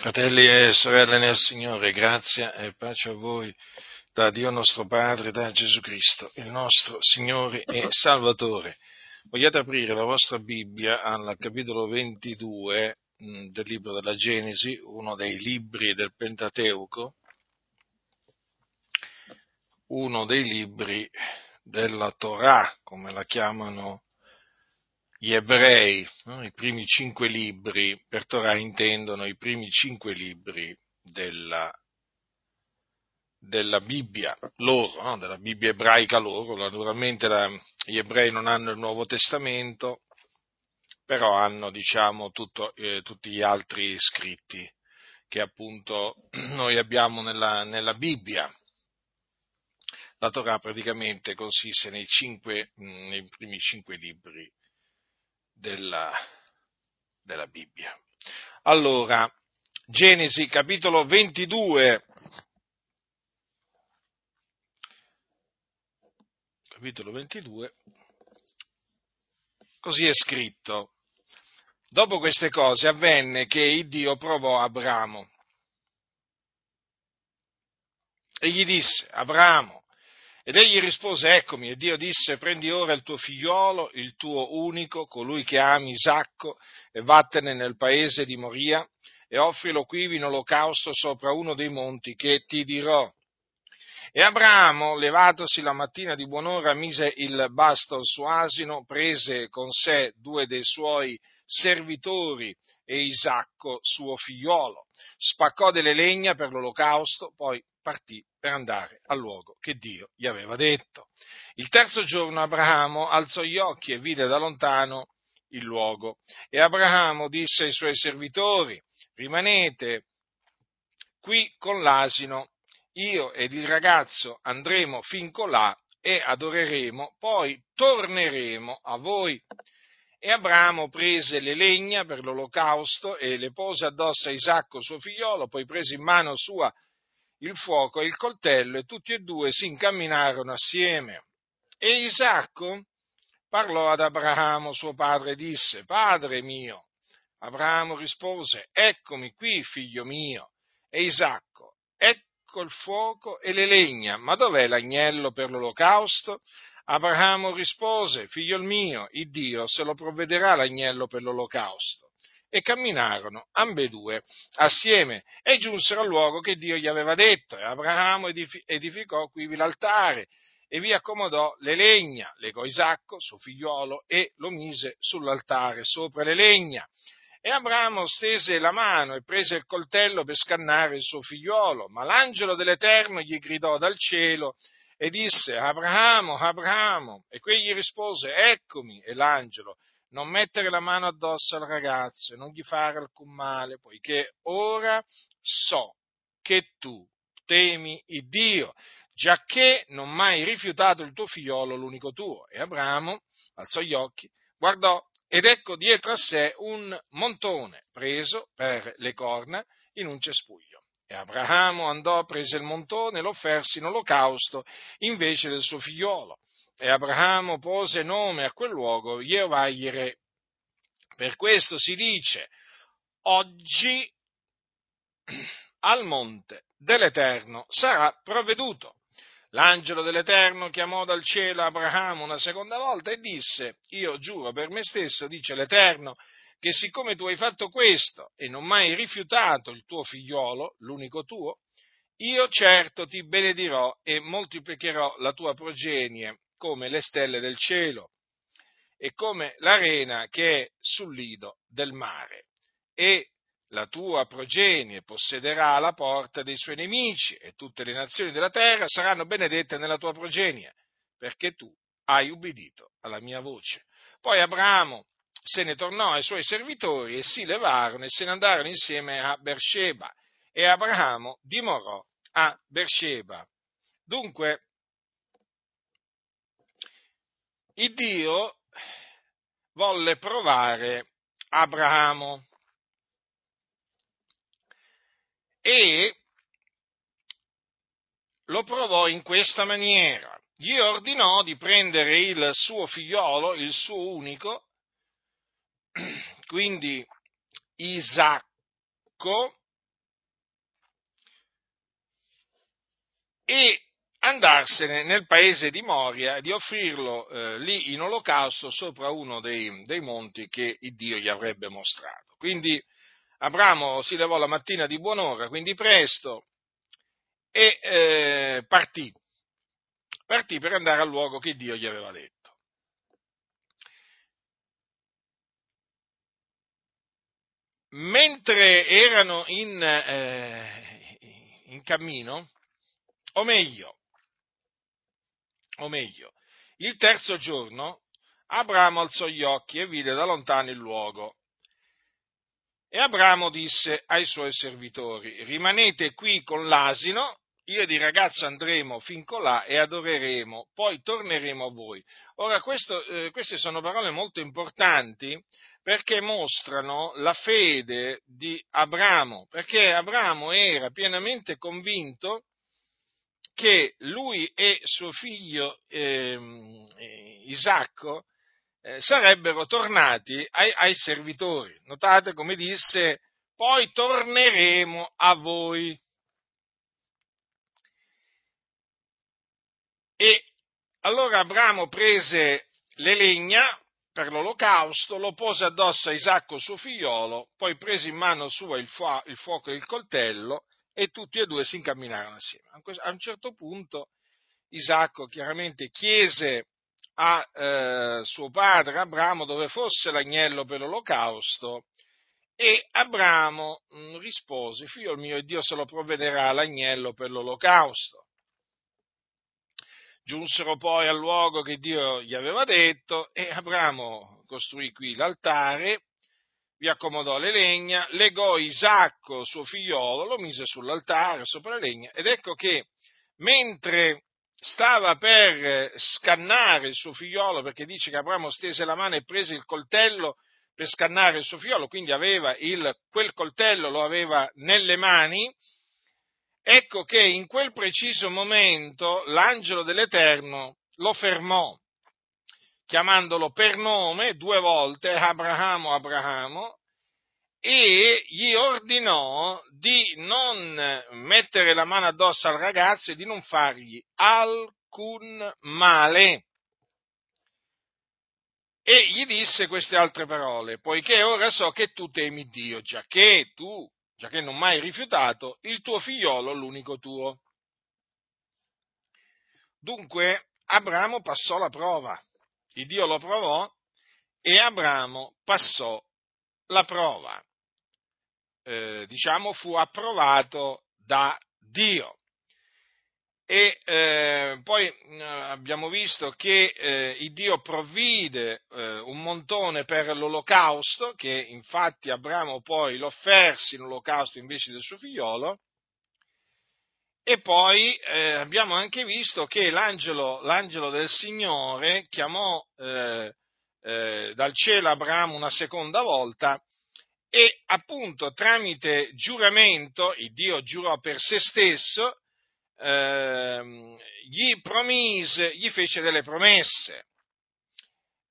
Fratelli e sorelle nel Signore, grazia e pace a voi da Dio nostro Padre, da Gesù Cristo, il nostro Signore e Salvatore. Vogliate aprire la vostra Bibbia al capitolo 22 mm, del libro della Genesi, uno dei libri del Pentateuco, uno dei libri della Torah, come la chiamano gli ebrei, no? i primi cinque libri, per Torah intendono i primi cinque libri della, della Bibbia loro, no? della Bibbia ebraica loro, naturalmente la, gli ebrei non hanno il Nuovo Testamento, però hanno diciamo tutto, eh, tutti gli altri scritti che appunto noi abbiamo nella, nella Bibbia. La Torah praticamente consiste nei, cinque, nei primi cinque libri della, della Bibbia. Allora, Genesi capitolo 22. Capitolo 22. Così è scritto. Dopo queste cose avvenne che Dio provò Abramo e gli disse, Abramo, ed egli rispose, eccomi, e Dio disse, prendi ora il tuo figliolo, il tuo unico, colui che ami Isacco, e vattene nel paese di Moria, e offrilo qui in olocausto sopra uno dei monti che ti dirò. E Abramo, levatosi la mattina di buon'ora, mise il basto al suo asino, prese con sé due dei suoi servitori e Isacco, suo figliolo, spaccò delle legna per l'olocausto, poi partì per andare al luogo che Dio gli aveva detto. Il terzo giorno Abramo alzò gli occhi e vide da lontano il luogo e Abramo disse ai suoi servitori, rimanete qui con l'asino, io ed il ragazzo andremo fin colà e adoreremo, poi torneremo a voi. E Abramo prese le legna per l'olocausto e le pose addosso a Isacco suo figliolo, poi prese in mano sua il fuoco e il coltello e tutti e due si incamminarono assieme. E Isacco parlò ad Abramo, suo padre, e disse, Padre mio. Abramo rispose, Eccomi qui, figlio mio. E Isacco, Ecco il fuoco e le legna, ma dov'è l'agnello per l'olocausto? Abramo rispose, Figlio mio, il Dio se lo provvederà l'agnello per l'olocausto e camminarono ambedue assieme e giunsero al luogo che Dio gli aveva detto. E Abramo edificò quivi l'altare e vi accomodò le legna, legò Isacco, suo figliuolo, e lo mise sull'altare sopra le legna. E Abramo stese la mano e prese il coltello per scannare il suo figliuolo, ma l'angelo dell'Eterno gli gridò dal cielo e disse, Abramo, Abramo, e quegli rispose, eccomi, e l'angelo non mettere la mano addosso al ragazzo e non gli fare alcun male, poiché ora so che tu temi il Dio, giacché non mai rifiutato il tuo figliolo, l'unico tuo. E Abramo alzò gli occhi, guardò ed ecco dietro a sé un montone preso per le corna in un cespuglio. E Abramo andò, prese il montone lo offerse in olocausto invece del suo figliolo. E Abramo pose nome a quel luogo Jehovah. Per questo si dice, oggi al monte dell'Eterno sarà provveduto. L'angelo dell'Eterno chiamò dal cielo Abramo una seconda volta e disse, io giuro per me stesso, dice l'Eterno, che siccome tu hai fatto questo e non mai rifiutato il tuo figliolo, l'unico tuo, io certo ti benedirò e moltiplicherò la tua progenie come le stelle del cielo e come l'arena che è sul lido del mare. E la tua progenie possederà la porta dei suoi nemici e tutte le nazioni della terra saranno benedette nella tua progenie, perché tu hai ubbidito alla mia voce. Poi Abramo se ne tornò ai suoi servitori e si levarono e se ne andarono insieme a Beersheba e Abramo dimorò a Beersheba. Dunque, il Dio volle provare Abramo e lo provò in questa maniera. Gli ordinò di prendere il suo figliolo, il suo unico, quindi Isacco, e andarsene nel paese di Moria e di offrirlo eh, lì in olocausto sopra uno dei, dei monti che Dio gli avrebbe mostrato. Quindi Abramo si levò la mattina di buon'ora, quindi presto, e eh, partì. Partì per andare al luogo che Dio gli aveva detto. Mentre erano in, eh, in cammino, o meglio, o meglio, il terzo giorno Abramo alzò gli occhi e vide da lontano il luogo. E Abramo disse ai suoi servitori, rimanete qui con l'asino, io ed il ragazzo andremo fin colà e adoreremo, poi torneremo a voi. Ora, questo, eh, queste sono parole molto importanti perché mostrano la fede di Abramo, perché Abramo era pienamente convinto che lui e suo figlio ehm, eh, Isacco eh, sarebbero tornati ai, ai servitori. Notate come disse, poi torneremo a voi. E allora Abramo prese le legna per l'olocausto, lo pose addosso a Isacco suo figliolo, poi prese in mano sua il, fu- il fuoco e il coltello e tutti e due si incamminarono assieme. A un certo punto Isacco chiaramente chiese a eh, suo padre Abramo dove fosse l'agnello per l'olocausto e Abramo mh, mm, rispose, figlio mio, Dio se lo provvederà l'agnello per l'olocausto. Giunsero poi al luogo che Dio gli aveva detto e Abramo costruì qui l'altare vi accomodò le legna, legò Isacco, suo figliolo, lo mise sull'altare, sopra le legna, ed ecco che mentre stava per scannare il suo figliolo, perché dice che Abramo stese la mano e prese il coltello per scannare il suo figliolo, quindi aveva il, quel coltello lo aveva nelle mani, ecco che in quel preciso momento l'angelo dell'Eterno lo fermò chiamandolo per nome due volte, Abramo, Abramo, e gli ordinò di non mettere la mano addosso al ragazzo e di non fargli alcun male. E gli disse queste altre parole, poiché ora so che tu temi Dio, già che tu, già non mai rifiutato, il tuo figliolo, l'unico tuo. Dunque Abramo passò la prova il Dio lo provò e Abramo passò la prova. Eh, diciamo fu approvato da Dio. E eh, poi eh, abbiamo visto che eh, il Dio provvide eh, un montone per l'olocausto, che infatti Abramo poi l'offerse in olocausto invece del suo figliolo, e poi eh, abbiamo anche visto che l'angelo, l'angelo del Signore chiamò eh, eh, dal cielo Abramo una seconda volta e appunto tramite giuramento, il Dio giurò per se stesso, ehm, gli promise, gli fece delle promesse.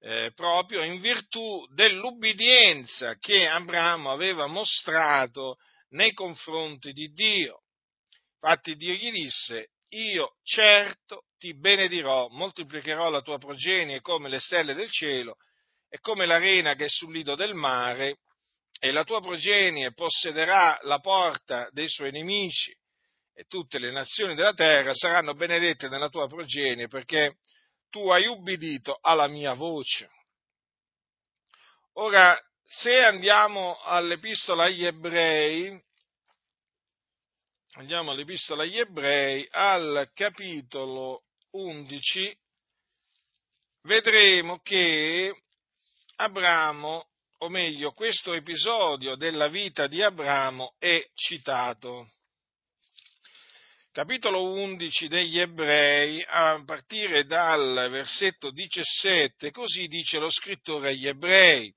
Eh, proprio in virtù dell'ubbidienza che Abramo aveva mostrato nei confronti di Dio. Infatti Dio gli disse, io certo ti benedirò, moltiplicherò la tua progenie come le stelle del cielo e come l'arena che è sul lido del mare, e la tua progenie possederà la porta dei suoi nemici, e tutte le nazioni della terra saranno benedette nella tua progenie, perché tu hai ubbidito alla mia voce. Ora, se andiamo all'epistola agli ebrei, andiamo all'Epistola agli Ebrei, al capitolo 11, vedremo che Abramo, o meglio, questo episodio della vita di Abramo è citato. Capitolo 11 degli Ebrei, a partire dal versetto 17, così dice lo scrittore agli Ebrei.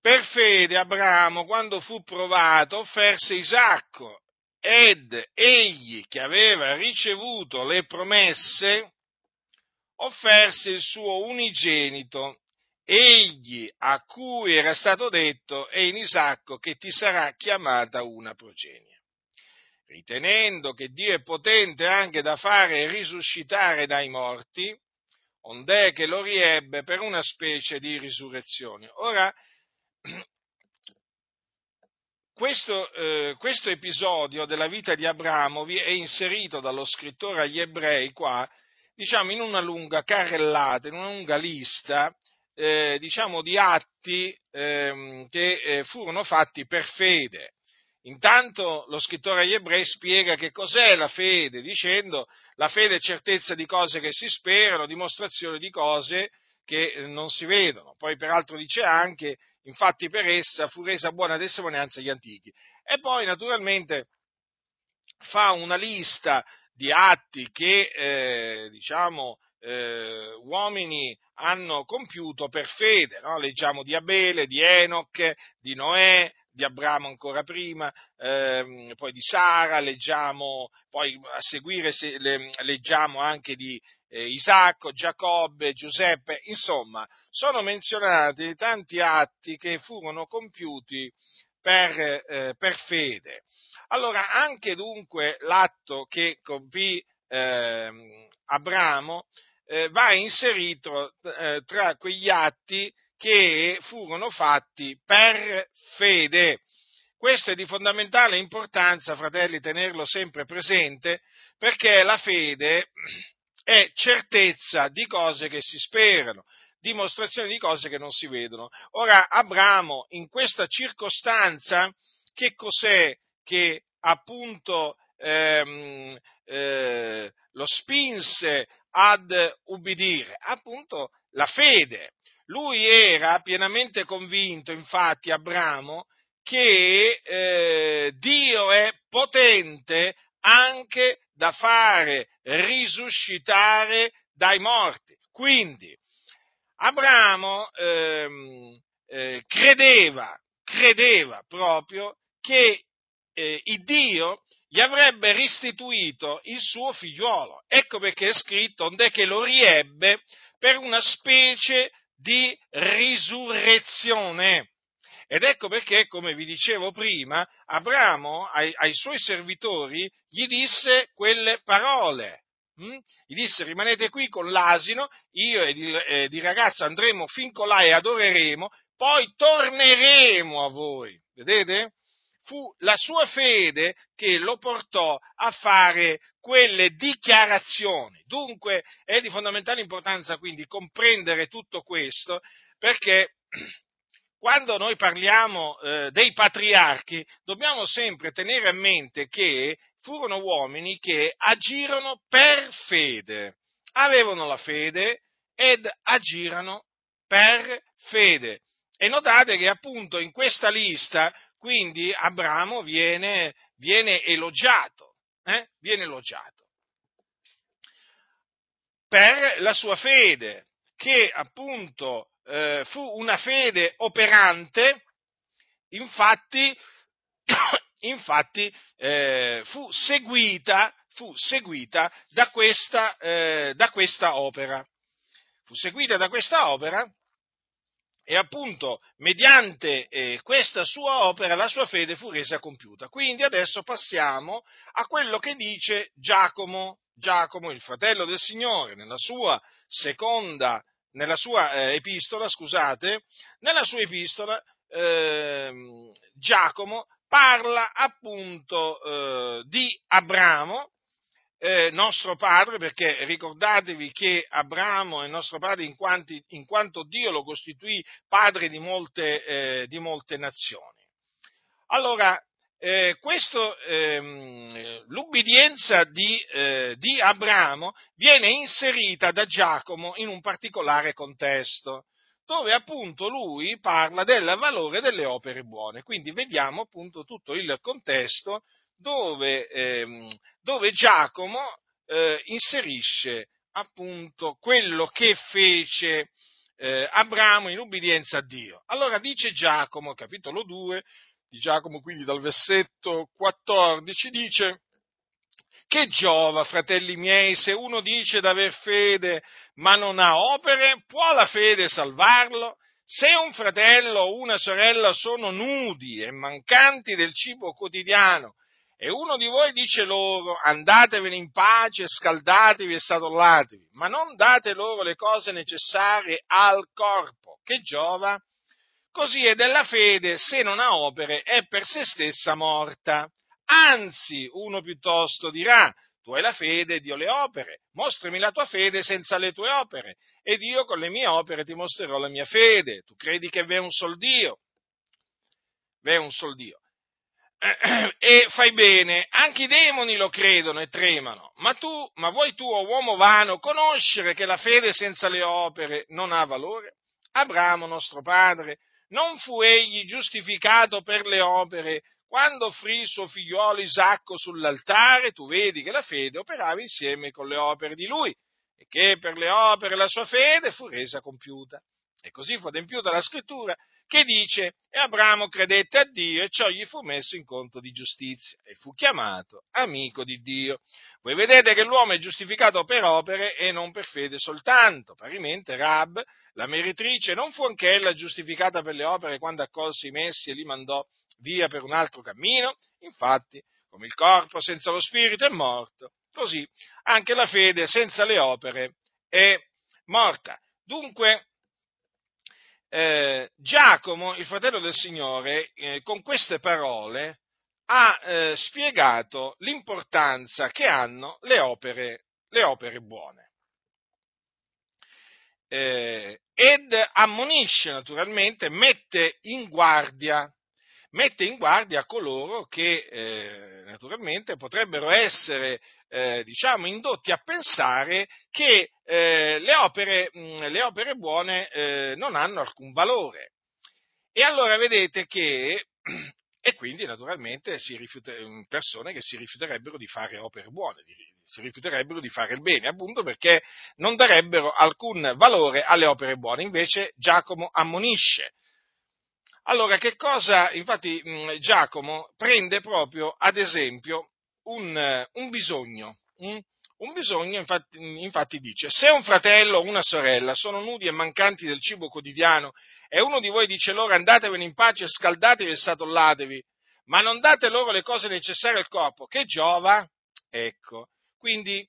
Per fede Abramo, quando fu provato, offerse Isacco ed egli che aveva ricevuto le promesse offerse il suo unigenito, egli a cui era stato detto è in Isacco che ti sarà chiamata una progenie. ritenendo che Dio è potente anche da fare risuscitare dai morti, ond'è che lo riebbe per una specie di risurrezione. Ora, questo, eh, questo, episodio della vita di Abramo è inserito dallo scrittore agli ebrei qua, diciamo, in una lunga carrellata, in una lunga lista, eh, diciamo, di atti eh, che furono fatti per fede. Intanto lo scrittore agli ebrei spiega che cos'è la fede, dicendo la fede è certezza di cose che si sperano, dimostrazione di cose che eh, non si vedono. Poi peraltro dice anche infatti per essa fu resa buona testimonianza agli antichi. E poi naturalmente fa una lista di atti che eh, diciamo, eh, uomini hanno compiuto per fede. No? Leggiamo di Abele, di Enoch, di Noè, di Abramo ancora prima, ehm, poi di Sara, leggiamo, poi a seguire se, le, leggiamo anche di eh, Isacco, Giacobbe, Giuseppe, insomma, sono menzionati tanti atti che furono compiuti per, eh, per fede. Allora, anche dunque l'atto che compì eh, Abramo va inserito eh, tra quegli atti che furono fatti per fede. Questo è di fondamentale importanza, fratelli, tenerlo sempre presente, perché la fede è certezza di cose che si sperano, dimostrazione di cose che non si vedono. Ora, Abramo, in questa circostanza, che cos'è che appunto ehm, eh, lo spinse ad ubbidire? Appunto la fede. Lui era pienamente convinto, infatti, Abramo, che eh, Dio è potente anche da fare risuscitare dai morti. Quindi Abramo ehm, eh, credeva, credeva proprio che eh, il Dio gli avrebbe restituito il suo figliuolo. Ecco perché è scritto, onde che lo riebbe per una specie di risurrezione. Ed ecco perché, come vi dicevo prima, Abramo ai, ai suoi servitori gli disse quelle parole. Hm? Gli disse rimanete qui con l'asino, io ed il, ed il ragazzo andremo fin colà e adoreremo, poi torneremo a voi. Vedete? Fu la sua fede che lo portò a fare quelle dichiarazioni. Dunque è di fondamentale importanza quindi comprendere tutto questo perché quando noi parliamo eh, dei patriarchi, dobbiamo sempre tenere a mente che furono uomini che agirono per fede, avevano la fede ed agirono per fede. E notate che appunto in questa lista, quindi Abramo viene, viene elogiato, eh? viene elogiato per la sua fede, che appunto eh, fu una fede operante, infatti, infatti eh, fu, seguita, fu seguita da questa, eh, da questa opera. Fu seguita da questa opera e appunto mediante eh, questa sua opera la sua fede fu resa compiuta. Quindi adesso passiamo a quello che dice Giacomo, Giacomo, il fratello del Signore, nella sua seconda nella sua eh, epistola, scusate, nella sua epistola eh, Giacomo parla appunto eh, di Abramo, eh, nostro padre, perché ricordatevi che Abramo è nostro padre in, quanti, in quanto Dio lo costituì padre di molte, eh, di molte nazioni. Allora, eh, questo, ehm, l'ubbidienza di, eh, di, Abramo viene inserita da Giacomo in un particolare contesto, dove appunto lui parla del valore delle opere buone. Quindi vediamo appunto tutto il contesto dove, ehm, dove Giacomo eh, inserisce appunto quello che fece eh, Abramo in ubbidienza a Dio. Allora dice Giacomo, capitolo 2, di Giacomo, quindi dal versetto 14, dice che giova, fratelli miei, se uno dice d'aver fede ma non ha opere, può la fede salvarlo? Se un fratello o una sorella sono nudi e mancanti del cibo quotidiano e uno di voi dice loro andatevene in pace, scaldatevi e satollatevi, ma non date loro le cose necessarie al corpo, che giova? Così è della fede, se non ha opere, è per se stessa morta. Anzi, uno piuttosto dirà, tu hai la fede, Dio le opere, mostrami la tua fede senza le tue opere, ed io con le mie opere ti mostrerò la mia fede. Tu credi che v'è un sol Dio? V'è un sol Dio. E fai bene, anche i demoni lo credono e tremano, ma tu, ma vuoi tu, oh uomo vano, conoscere che la fede senza le opere non ha valore? Abramo, nostro padre, non fu egli giustificato per le opere quando offrì il suo figliuolo Isacco sull'altare, tu vedi che la fede operava insieme con le opere di lui e che per le opere la sua fede fu resa compiuta. E così fu adempiuta la scrittura che dice, e Abramo credette a Dio e ciò gli fu messo in conto di giustizia e fu chiamato amico di Dio. Voi vedete che l'uomo è giustificato per opere e non per fede soltanto. Parimente Rab, la meritrice, non fu anch'ella giustificata per le opere quando accolse i messi e li mandò via per un altro cammino? Infatti, come il corpo senza lo spirito è morto, così anche la fede senza le opere è morta. Dunque, eh, Giacomo, il fratello del Signore, eh, con queste parole ha eh, spiegato l'importanza che hanno le opere, le opere buone. Eh, ed ammonisce naturalmente, mette in guardia, mette in guardia coloro che eh, naturalmente potrebbero essere eh, diciamo, indotti a pensare che eh, le, opere, mh, le, opere, buone eh, non hanno alcun valore. E allora vedete che, e quindi naturalmente si rifiuta, mm, persone che si rifiuterebbero di fare opere buone, di, si rifiuterebbero di fare il bene, appunto perché non darebbero alcun valore alle opere buone. Invece Giacomo ammonisce. Allora, che cosa, infatti mm, Giacomo prende proprio ad esempio un, un bisogno. Mm? Un bisogno, infatti, infatti, dice, se un fratello o una sorella sono nudi e mancanti del cibo quotidiano e uno di voi dice loro andatevene in pace, scaldatevi e satollatevi, ma non date loro le cose necessarie al corpo, che giova? Ecco, quindi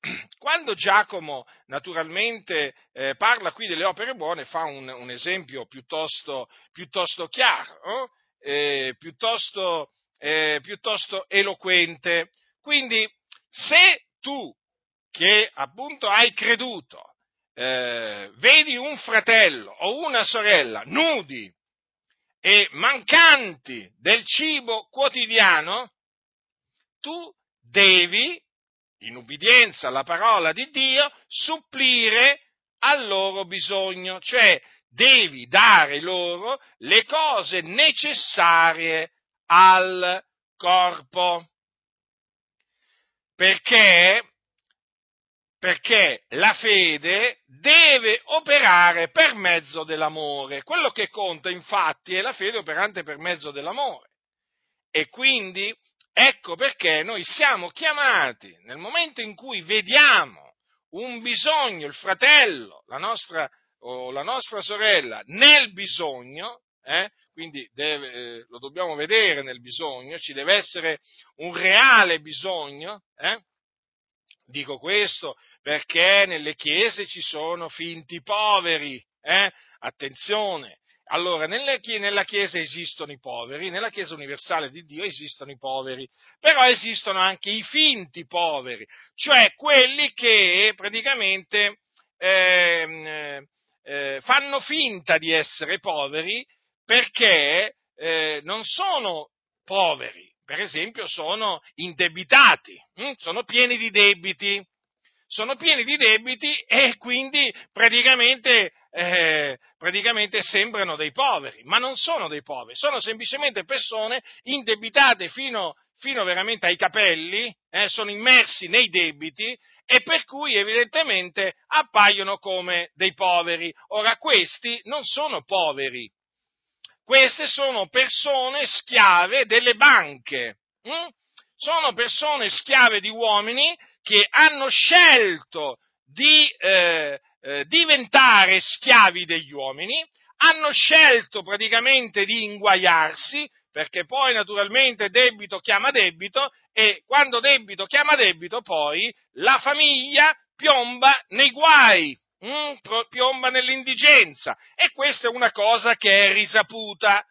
quando Giacomo naturalmente eh, parla qui delle opere buone fa un, un esempio piuttosto, piuttosto chiaro, eh, piuttosto eh, piuttosto eloquente. Quindi, se tu, che appunto hai creduto, eh, vedi un fratello o una sorella nudi e mancanti del cibo quotidiano, tu devi, in ubbidienza alla parola di Dio, supplire al loro bisogno, cioè devi dare loro le cose necessarie al corpo. Perché? Perché la fede deve operare per mezzo dell'amore. Quello che conta infatti è la fede operante per mezzo dell'amore. E quindi ecco perché noi siamo chiamati nel momento in cui vediamo un bisogno, il fratello, la nostra, o la nostra sorella nel bisogno, eh, quindi deve, eh, lo dobbiamo vedere nel bisogno, ci deve essere un reale bisogno. Eh? Dico questo perché nelle chiese ci sono finti poveri, eh? attenzione. Allora, nella Chiesa esistono i poveri, nella Chiesa universale di Dio esistono i poveri, però esistono anche i finti poveri, cioè quelli che praticamente eh, eh, fanno finta di essere poveri perché eh, non sono poveri, per esempio sono indebitati, hm? sono pieni di debiti, sono pieni di debiti e quindi praticamente, eh, praticamente sembrano dei poveri, ma non sono dei poveri, sono semplicemente persone indebitate fino, fino veramente ai capelli, eh, sono immersi nei debiti e per cui evidentemente appaiono come dei poveri. Ora questi non sono poveri, queste sono persone schiave delle banche, hm? sono persone schiave di uomini che hanno scelto di eh, eh, diventare schiavi degli uomini, hanno scelto praticamente di inguaiarsi, perché poi naturalmente debito chiama debito e quando debito chiama debito poi la famiglia piomba nei guai, mm, piomba nell'indigenza e questa è una cosa che è risaputa.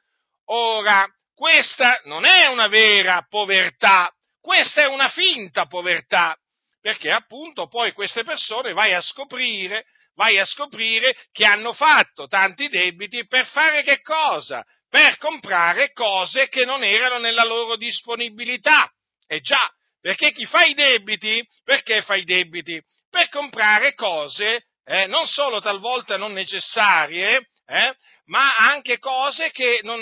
Ora, questa non è una vera povertà, questa è una finta povertà, perché appunto poi queste persone vai a scoprire, vai a scoprire che hanno fatto tanti debiti per fare che cosa? Per comprare cose che non erano nella loro disponibilità. E già, perché chi fa i debiti, perché fa i debiti? Per comprare cose eh, non solo talvolta non necessarie, eh, ma anche cose che non,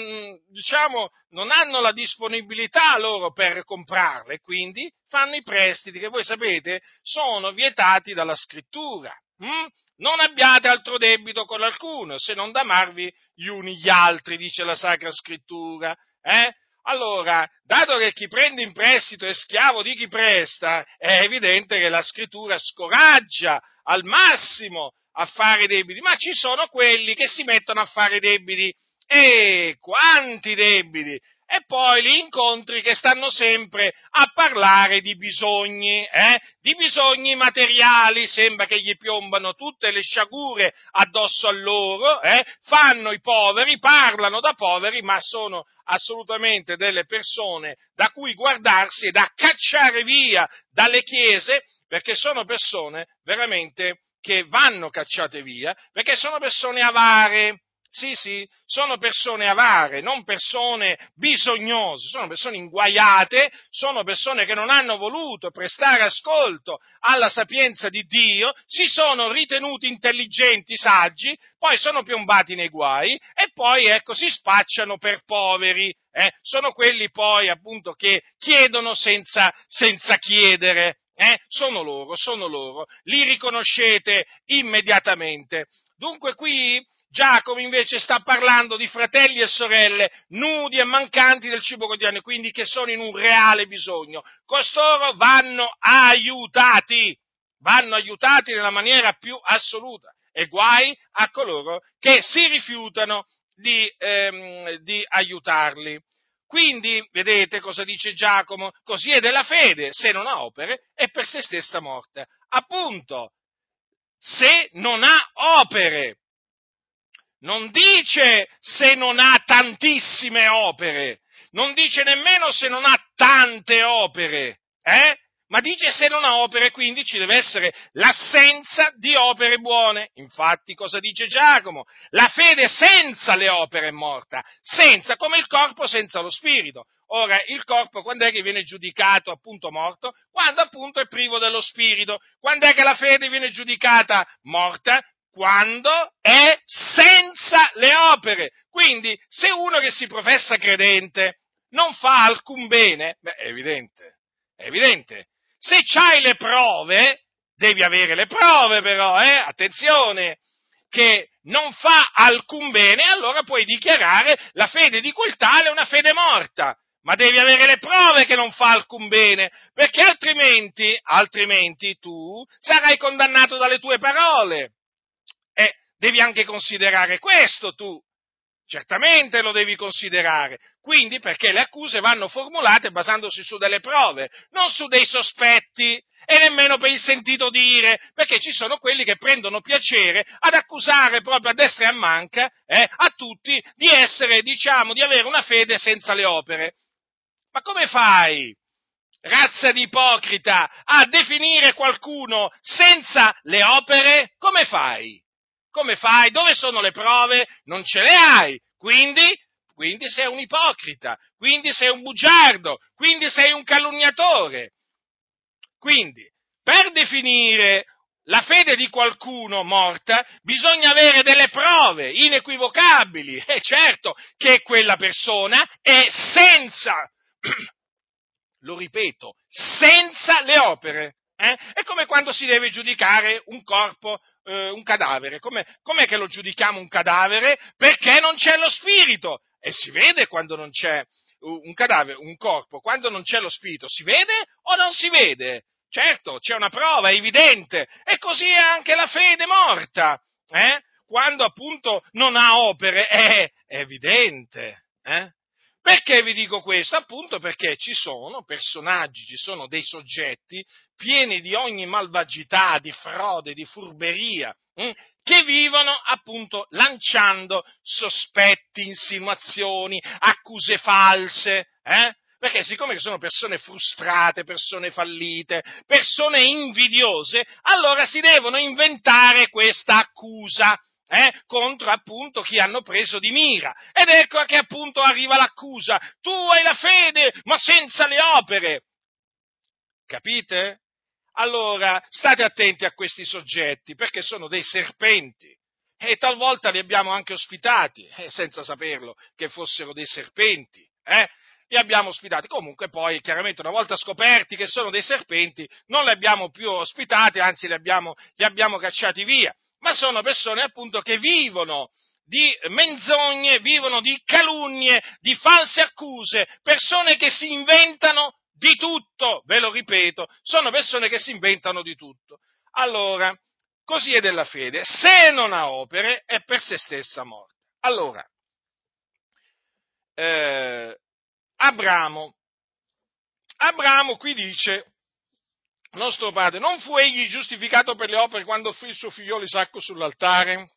diciamo, non hanno la disponibilità loro per comprarle, quindi fanno i prestiti che voi sapete sono vietati dalla scrittura. Hm? Non abbiate altro debito con alcuno, se non d'amarvi gli uni gli altri, dice la Sacra Scrittura. Eh? Allora, dato che chi prende in prestito è schiavo di chi presta, è evidente che la scrittura scoraggia al massimo a fare debiti, ma ci sono quelli che si mettono a fare debiti. E quanti debiti? E poi li incontri che stanno sempre a parlare di bisogni, eh? di bisogni materiali, sembra che gli piombano tutte le sciagure addosso a loro, eh? fanno i poveri, parlano da poveri, ma sono assolutamente delle persone da cui guardarsi e da cacciare via dalle chiese, perché sono persone veramente che vanno cacciate via, perché sono persone avare, sì, sì, sono persone avare, non persone bisognose, sono persone inguaiate, sono persone che non hanno voluto prestare ascolto alla sapienza di Dio, si sono ritenuti intelligenti, saggi, poi sono piombati nei guai e poi ecco si spacciano per poveri. Eh? Sono quelli poi appunto che chiedono senza, senza chiedere. Eh? Sono loro, sono loro, li riconoscete immediatamente. Dunque qui Giacomo invece sta parlando di fratelli e sorelle nudi e mancanti del cibo quotidiano, quindi che sono in un reale bisogno. Costoro vanno aiutati, vanno aiutati nella maniera più assoluta e guai a coloro che si rifiutano di, ehm, di aiutarli. Quindi, vedete cosa dice Giacomo? Così è della fede, se non ha opere, è per se stessa morta. Appunto, se non ha opere non dice se non ha tantissime opere, non dice nemmeno se non ha tante opere, eh? ma dice se non ha opere, quindi ci deve essere l'assenza di opere buone. Infatti cosa dice Giacomo? La fede senza le opere è morta, senza, come il corpo senza lo spirito. Ora, il corpo quando è che viene giudicato appunto morto? Quando appunto è privo dello spirito. Quando è che la fede viene giudicata morta? Quando è senza le opere. Quindi, se uno che si professa credente non fa alcun bene, beh, è evidente, è evidente. Se hai le prove, devi avere le prove però, eh? Attenzione, che non fa alcun bene, allora puoi dichiarare la fede di quel tale una fede morta. Ma devi avere le prove che non fa alcun bene, perché altrimenti, altrimenti tu sarai condannato dalle tue parole devi anche considerare questo tu. Certamente lo devi considerare. Quindi perché le accuse vanno formulate basandosi su delle prove, non su dei sospetti e nemmeno per il sentito dire, perché ci sono quelli che prendono piacere ad accusare proprio a destra e a manca eh, a tutti di essere, diciamo, di avere una fede senza le opere. Ma come fai, razza di ipocrita, a definire qualcuno senza le opere? Come fai? Come fai? Dove sono le prove? Non ce le hai. Quindi, quindi sei un ipocrita, quindi sei un bugiardo, quindi sei un calunniatore. Quindi, per definire la fede di qualcuno morta, bisogna avere delle prove inequivocabili. E certo che quella persona è senza, lo ripeto, senza le opere. Eh? È come quando si deve giudicare un corpo eh, un cadavere. Com'è, com'è che lo giudichiamo un cadavere? Perché non c'è lo spirito. E si vede quando non c'è un cadavere, un corpo, quando non c'è lo spirito, si vede o non si vede? Certo, c'è una prova, è evidente. E così è anche la fede morta. Eh? quando appunto non ha opere, è, evidente. Eh? Perché vi dico questo? Appunto perché ci sono personaggi, ci sono dei soggetti pieni di ogni malvagità, di frode, di furberia, hm? che vivono appunto lanciando sospetti, insinuazioni, accuse false, eh? Perché siccome sono persone frustrate, persone fallite, persone invidiose, allora si devono inventare questa accusa eh, contro appunto chi hanno preso di mira. Ed ecco che appunto arriva l'accusa. Tu hai la fede, ma senza le opere. Capite? Allora state attenti a questi soggetti, perché sono dei serpenti. E talvolta li abbiamo anche ospitati, eh, senza saperlo, che fossero dei serpenti. Eh? li abbiamo ospitati. Comunque poi, chiaramente, una volta scoperti che sono dei serpenti, non li abbiamo più ospitati, anzi li abbiamo, li abbiamo cacciati via. Ma sono persone appunto che vivono di menzogne, vivono di calunnie, di false accuse, persone che si inventano di tutto, ve lo ripeto, sono persone che si inventano di tutto. Allora, così è della fede, se non ha opere è per se stessa morta. Allora, eh, Abramo. Abramo qui dice, nostro padre, non fu egli giustificato per le opere quando offrì il suo figliolo Isacco sull'altare?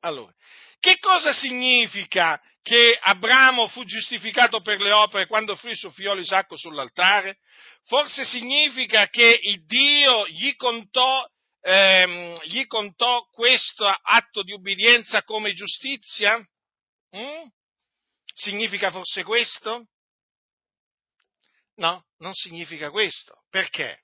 Allora, che cosa significa che Abramo fu giustificato per le opere quando offrì il suo figliolo Isacco sull'altare? Forse significa che Dio gli contò, ehm, gli contò questo atto di ubbidienza come giustizia? Mm? Significa forse questo? No, non significa questo. Perché?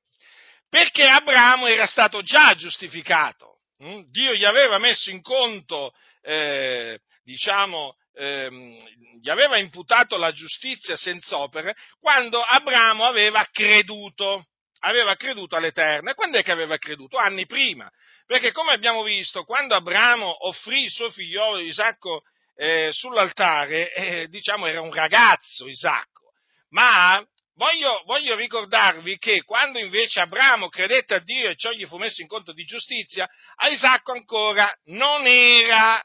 Perché Abramo era stato già giustificato. Mm? Dio gli aveva messo in conto, eh, diciamo, ehm, gli aveva imputato la giustizia senza opere quando Abramo aveva creduto, aveva creduto all'Eterno. E quando è che aveva creduto? Anni prima. Perché come abbiamo visto, quando Abramo offrì il suo figliolo Isacco eh, sull'altare, eh, diciamo, era un ragazzo Isacco, ma voglio, voglio, ricordarvi che quando invece Abramo credette a Dio e ciò gli fu messo in conto di giustizia, a Isacco ancora non era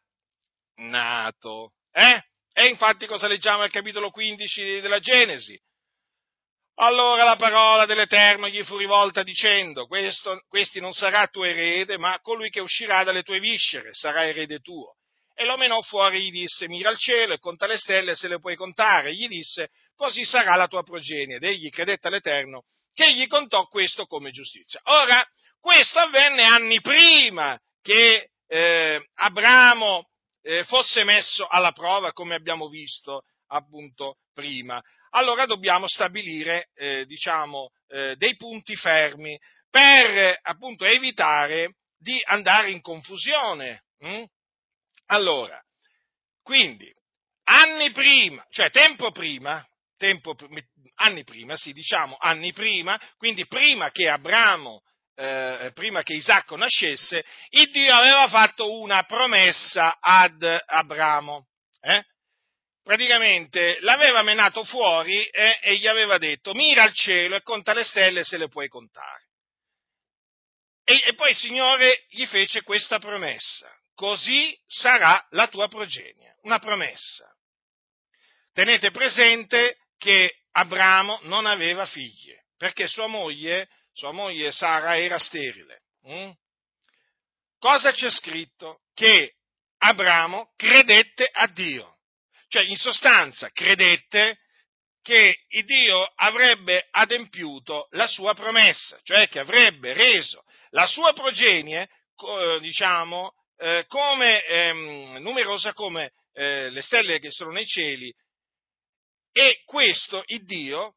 nato. Eh? E infatti cosa leggiamo al capitolo 15 della Genesi? Allora la parola dell'Eterno gli fu rivolta dicendo, questo, questi non sarà tuo erede, ma colui che uscirà dalle tue viscere sarà erede tuo e lo menò fuori, gli disse, mira al cielo e conta le stelle se le puoi contare. Gli disse, così sarà la tua progenie. Ed egli credette all'Eterno, che gli contò questo come giustizia. Ora, questo avvenne anni prima che eh, Abramo eh, fosse messo alla prova, come abbiamo visto appunto prima. Allora dobbiamo stabilire, eh, diciamo, eh, dei punti fermi per appunto evitare di andare in confusione. Hm? Allora, quindi, anni prima, cioè tempo prima, tempo, anni prima, sì, diciamo anni prima, quindi prima che Abramo, eh, prima che Isacco nascesse, il Dio aveva fatto una promessa ad Abramo. Eh? Praticamente l'aveva menato fuori eh, e gli aveva detto mira al cielo e conta le stelle se le puoi contare. E, e poi il Signore gli fece questa promessa così sarà la tua progenie. Una promessa. Tenete presente che Abramo non aveva figli, perché sua moglie, sua moglie Sara era sterile. Mm? Cosa c'è scritto? Che Abramo credette a Dio. Cioè, in sostanza, credette che Dio avrebbe adempiuto la sua promessa, cioè che avrebbe reso la sua progenie, diciamo, eh, come, ehm, numerosa come eh, le stelle che sono nei cieli, e questo il Dio,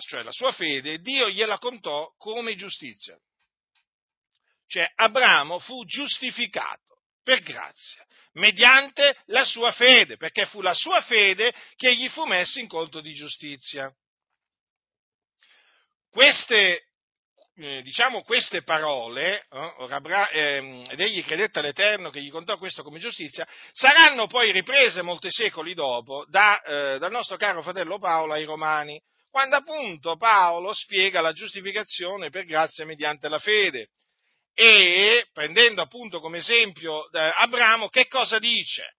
cioè la sua fede, Dio gliela contò come giustizia. Cioè Abramo fu giustificato per grazia, mediante la sua fede, perché fu la sua fede che gli fu messa in conto di giustizia. Queste eh, diciamo queste parole, eh, eh, ed egli credette all'Eterno che gli contò questo come giustizia, saranno poi riprese molti secoli dopo da, eh, dal nostro caro fratello Paolo ai Romani, quando appunto Paolo spiega la giustificazione per grazia mediante la fede. e prendendo appunto come esempio Abramo, che cosa dice?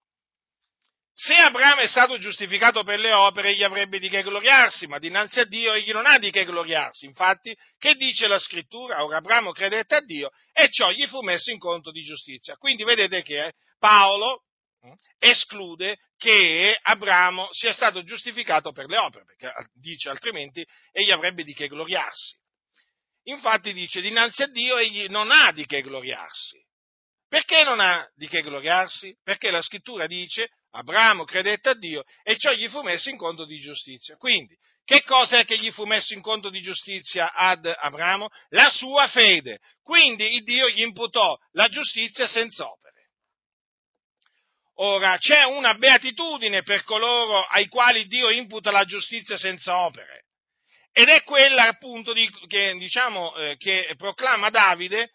Se Abramo è stato giustificato per le opere, egli avrebbe di che gloriarsi, ma dinanzi a Dio egli non ha di che gloriarsi. Infatti, che dice la scrittura? Ora Abramo credette a Dio e ciò gli fu messo in conto di giustizia. Quindi vedete che Paolo hm, esclude che Abramo sia stato giustificato per le opere, perché dice altrimenti egli avrebbe di che gloriarsi. Infatti dice, dinanzi a Dio egli non ha di che gloriarsi. Perché non ha di che gloriarsi? Perché la scrittura dice, Abramo credette a Dio e ciò gli fu messo in conto di giustizia. Quindi, che cosa è che gli fu messo in conto di giustizia ad Abramo? La sua fede. Quindi il Dio gli imputò la giustizia senza opere. Ora, c'è una beatitudine per coloro ai quali Dio imputa la giustizia senza opere. Ed è quella appunto di, che, diciamo, eh, che proclama Davide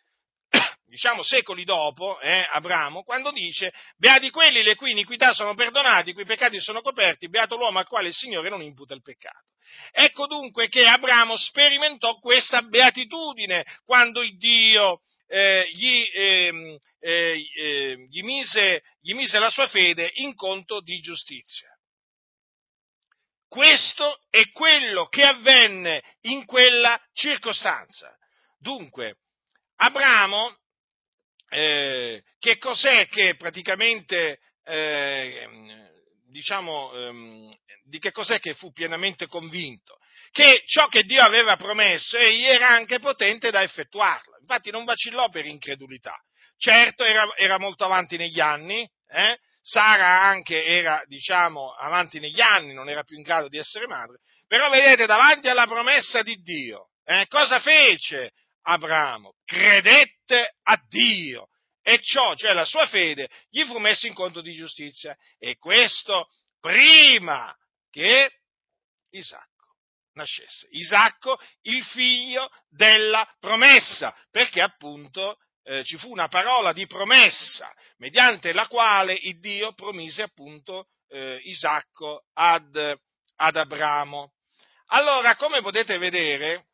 diciamo secoli dopo, eh, Abramo, quando dice, beati quelli le cui iniquità sono perdonati, i cui peccati sono coperti, beato l'uomo al quale il Signore non imputa il peccato. Ecco dunque che Abramo sperimentò questa beatitudine quando Dio eh, gli, eh, eh, gli, mise, gli mise la sua fede in conto di giustizia. Questo è quello che avvenne in quella circostanza. Dunque, Abramo eh, che cos'è che praticamente, eh, diciamo, ehm, di che cos'è che fu pienamente convinto? Che ciò che Dio aveva promesso egli era anche potente da effettuarlo. Infatti non vacillò per incredulità. Certo era, era molto avanti negli anni, eh? Sara anche era, diciamo, avanti negli anni, non era più in grado di essere madre, però vedete, davanti alla promessa di Dio, eh, cosa fece? Abramo credette a Dio e ciò, cioè la sua fede, gli fu messo in conto di giustizia e questo prima che Isacco nascesse. Isacco, il figlio della promessa, perché appunto eh, ci fu una parola di promessa mediante la quale il Dio promise appunto eh, Isacco ad, ad Abramo. Allora, come potete vedere,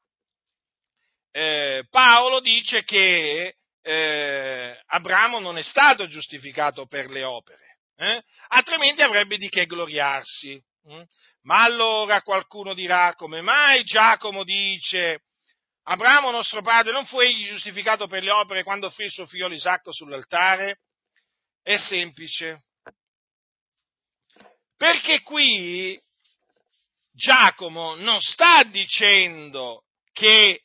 eh, Paolo dice che eh, Abramo non è stato giustificato per le opere, eh? altrimenti avrebbe di che gloriarsi. Hm? Ma allora qualcuno dirà come mai Giacomo dice Abramo nostro padre non fu egli giustificato per le opere quando offrì il suo figlio Isacco sull'altare? È semplice. Perché qui Giacomo non sta dicendo che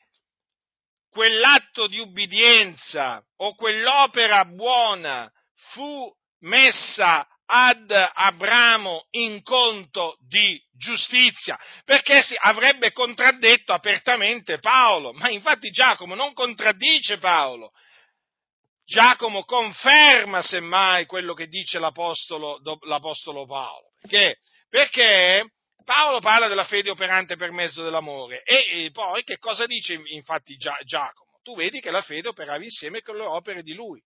quell'atto di ubbidienza o quell'opera buona fu messa ad Abramo in conto di giustizia, perché avrebbe contraddetto apertamente Paolo, ma infatti Giacomo non contraddice Paolo, Giacomo conferma semmai quello che dice l'apostolo, l'apostolo Paolo, perché? Perché Paolo parla della fede operante per mezzo dell'amore e, e poi che cosa dice infatti Giacomo? Tu vedi che la fede operava insieme con le opere di lui.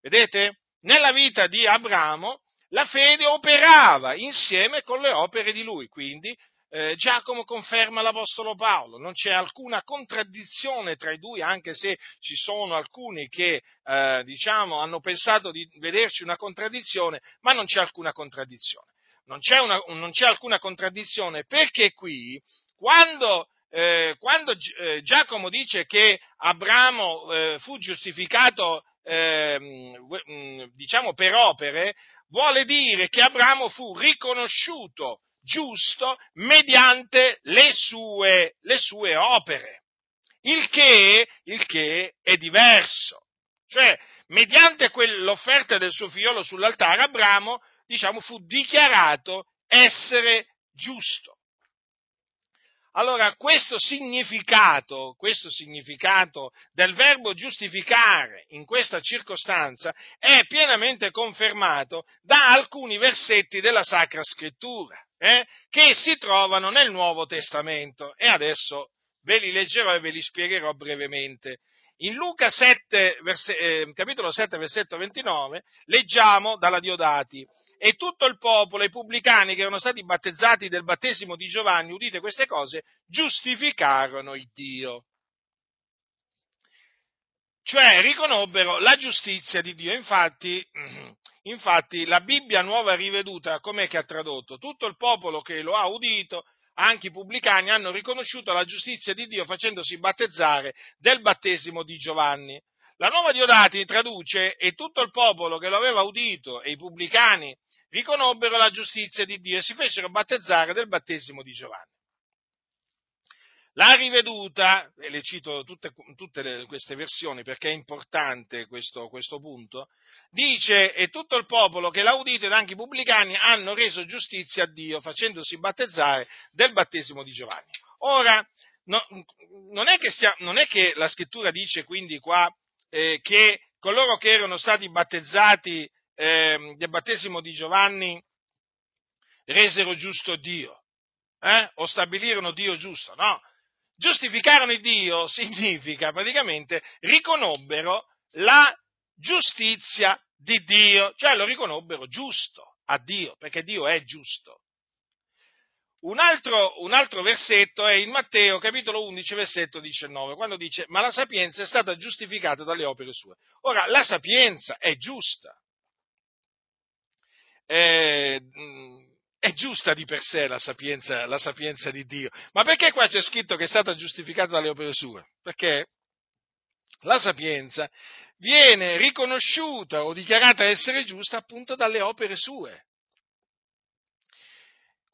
Vedete? Nella vita di Abramo la fede operava insieme con le opere di lui, quindi eh, Giacomo conferma l'Apostolo Paolo, non c'è alcuna contraddizione tra i due, anche se ci sono alcuni che eh, diciamo, hanno pensato di vederci una contraddizione, ma non c'è alcuna contraddizione non c'è, una, non c'è alcuna contraddizione, perché qui, quando, eh, quando eh, Giacomo dice che Abramo eh, fu giustificato, ehm, mm, diciamo, per opere, vuole dire che Abramo fu riconosciuto giusto mediante le sue, le sue opere, il che, il che è diverso. Cioè, mediante l'offerta del suo figliolo sull'altare, Abramo diciamo, fu dichiarato essere giusto. Allora, questo significato, questo significato del verbo giustificare in questa circostanza è pienamente confermato da alcuni versetti della Sacra Scrittura, eh, che si trovano nel Nuovo Testamento. E adesso ve li leggerò e ve li spiegherò brevemente. In Luca 7, verse, eh, capitolo 7, versetto 29, leggiamo dalla Diodati e tutto il popolo, i pubblicani che erano stati battezzati del battesimo di Giovanni, udite queste cose, giustificarono il Dio. cioè riconobbero la giustizia di Dio. Infatti, infatti la Bibbia nuova riveduta, com'è che ha tradotto? Tutto il popolo che lo ha udito, anche i pubblicani, hanno riconosciuto la giustizia di Dio facendosi battezzare del battesimo di Giovanni. La nuova Diodati traduce e tutto il popolo che lo aveva udito e i pubblicani riconobbero la giustizia di Dio e si fecero battezzare del battesimo di Giovanni. La riveduta, e le cito tutte, tutte le, queste versioni perché è importante questo, questo, punto, dice e tutto il popolo che l'ha udito ed anche i pubblicani hanno reso giustizia a Dio facendosi battezzare del battesimo di Giovanni. Ora, no, non, è stia, non, è che la scrittura dice quindi qua eh, che coloro che erano stati battezzati eh, del battesimo di Giovanni resero giusto Dio, eh? o stabilirono Dio giusto, no? giustificarono Dio significa praticamente riconobbero la giustizia di Dio, cioè lo riconobbero giusto a Dio, perché Dio è giusto. Un altro, un altro, versetto è in Matteo capitolo 11 versetto 19, quando dice ma la sapienza è stata giustificata dalle opere sue. Ora, la sapienza è giusta. Eh, è giusta di per sé la sapienza, la sapienza di Dio. Ma perché qua c'è scritto che è stata giustificata dalle opere sue? Perché la sapienza viene riconosciuta o dichiarata essere giusta appunto dalle opere sue.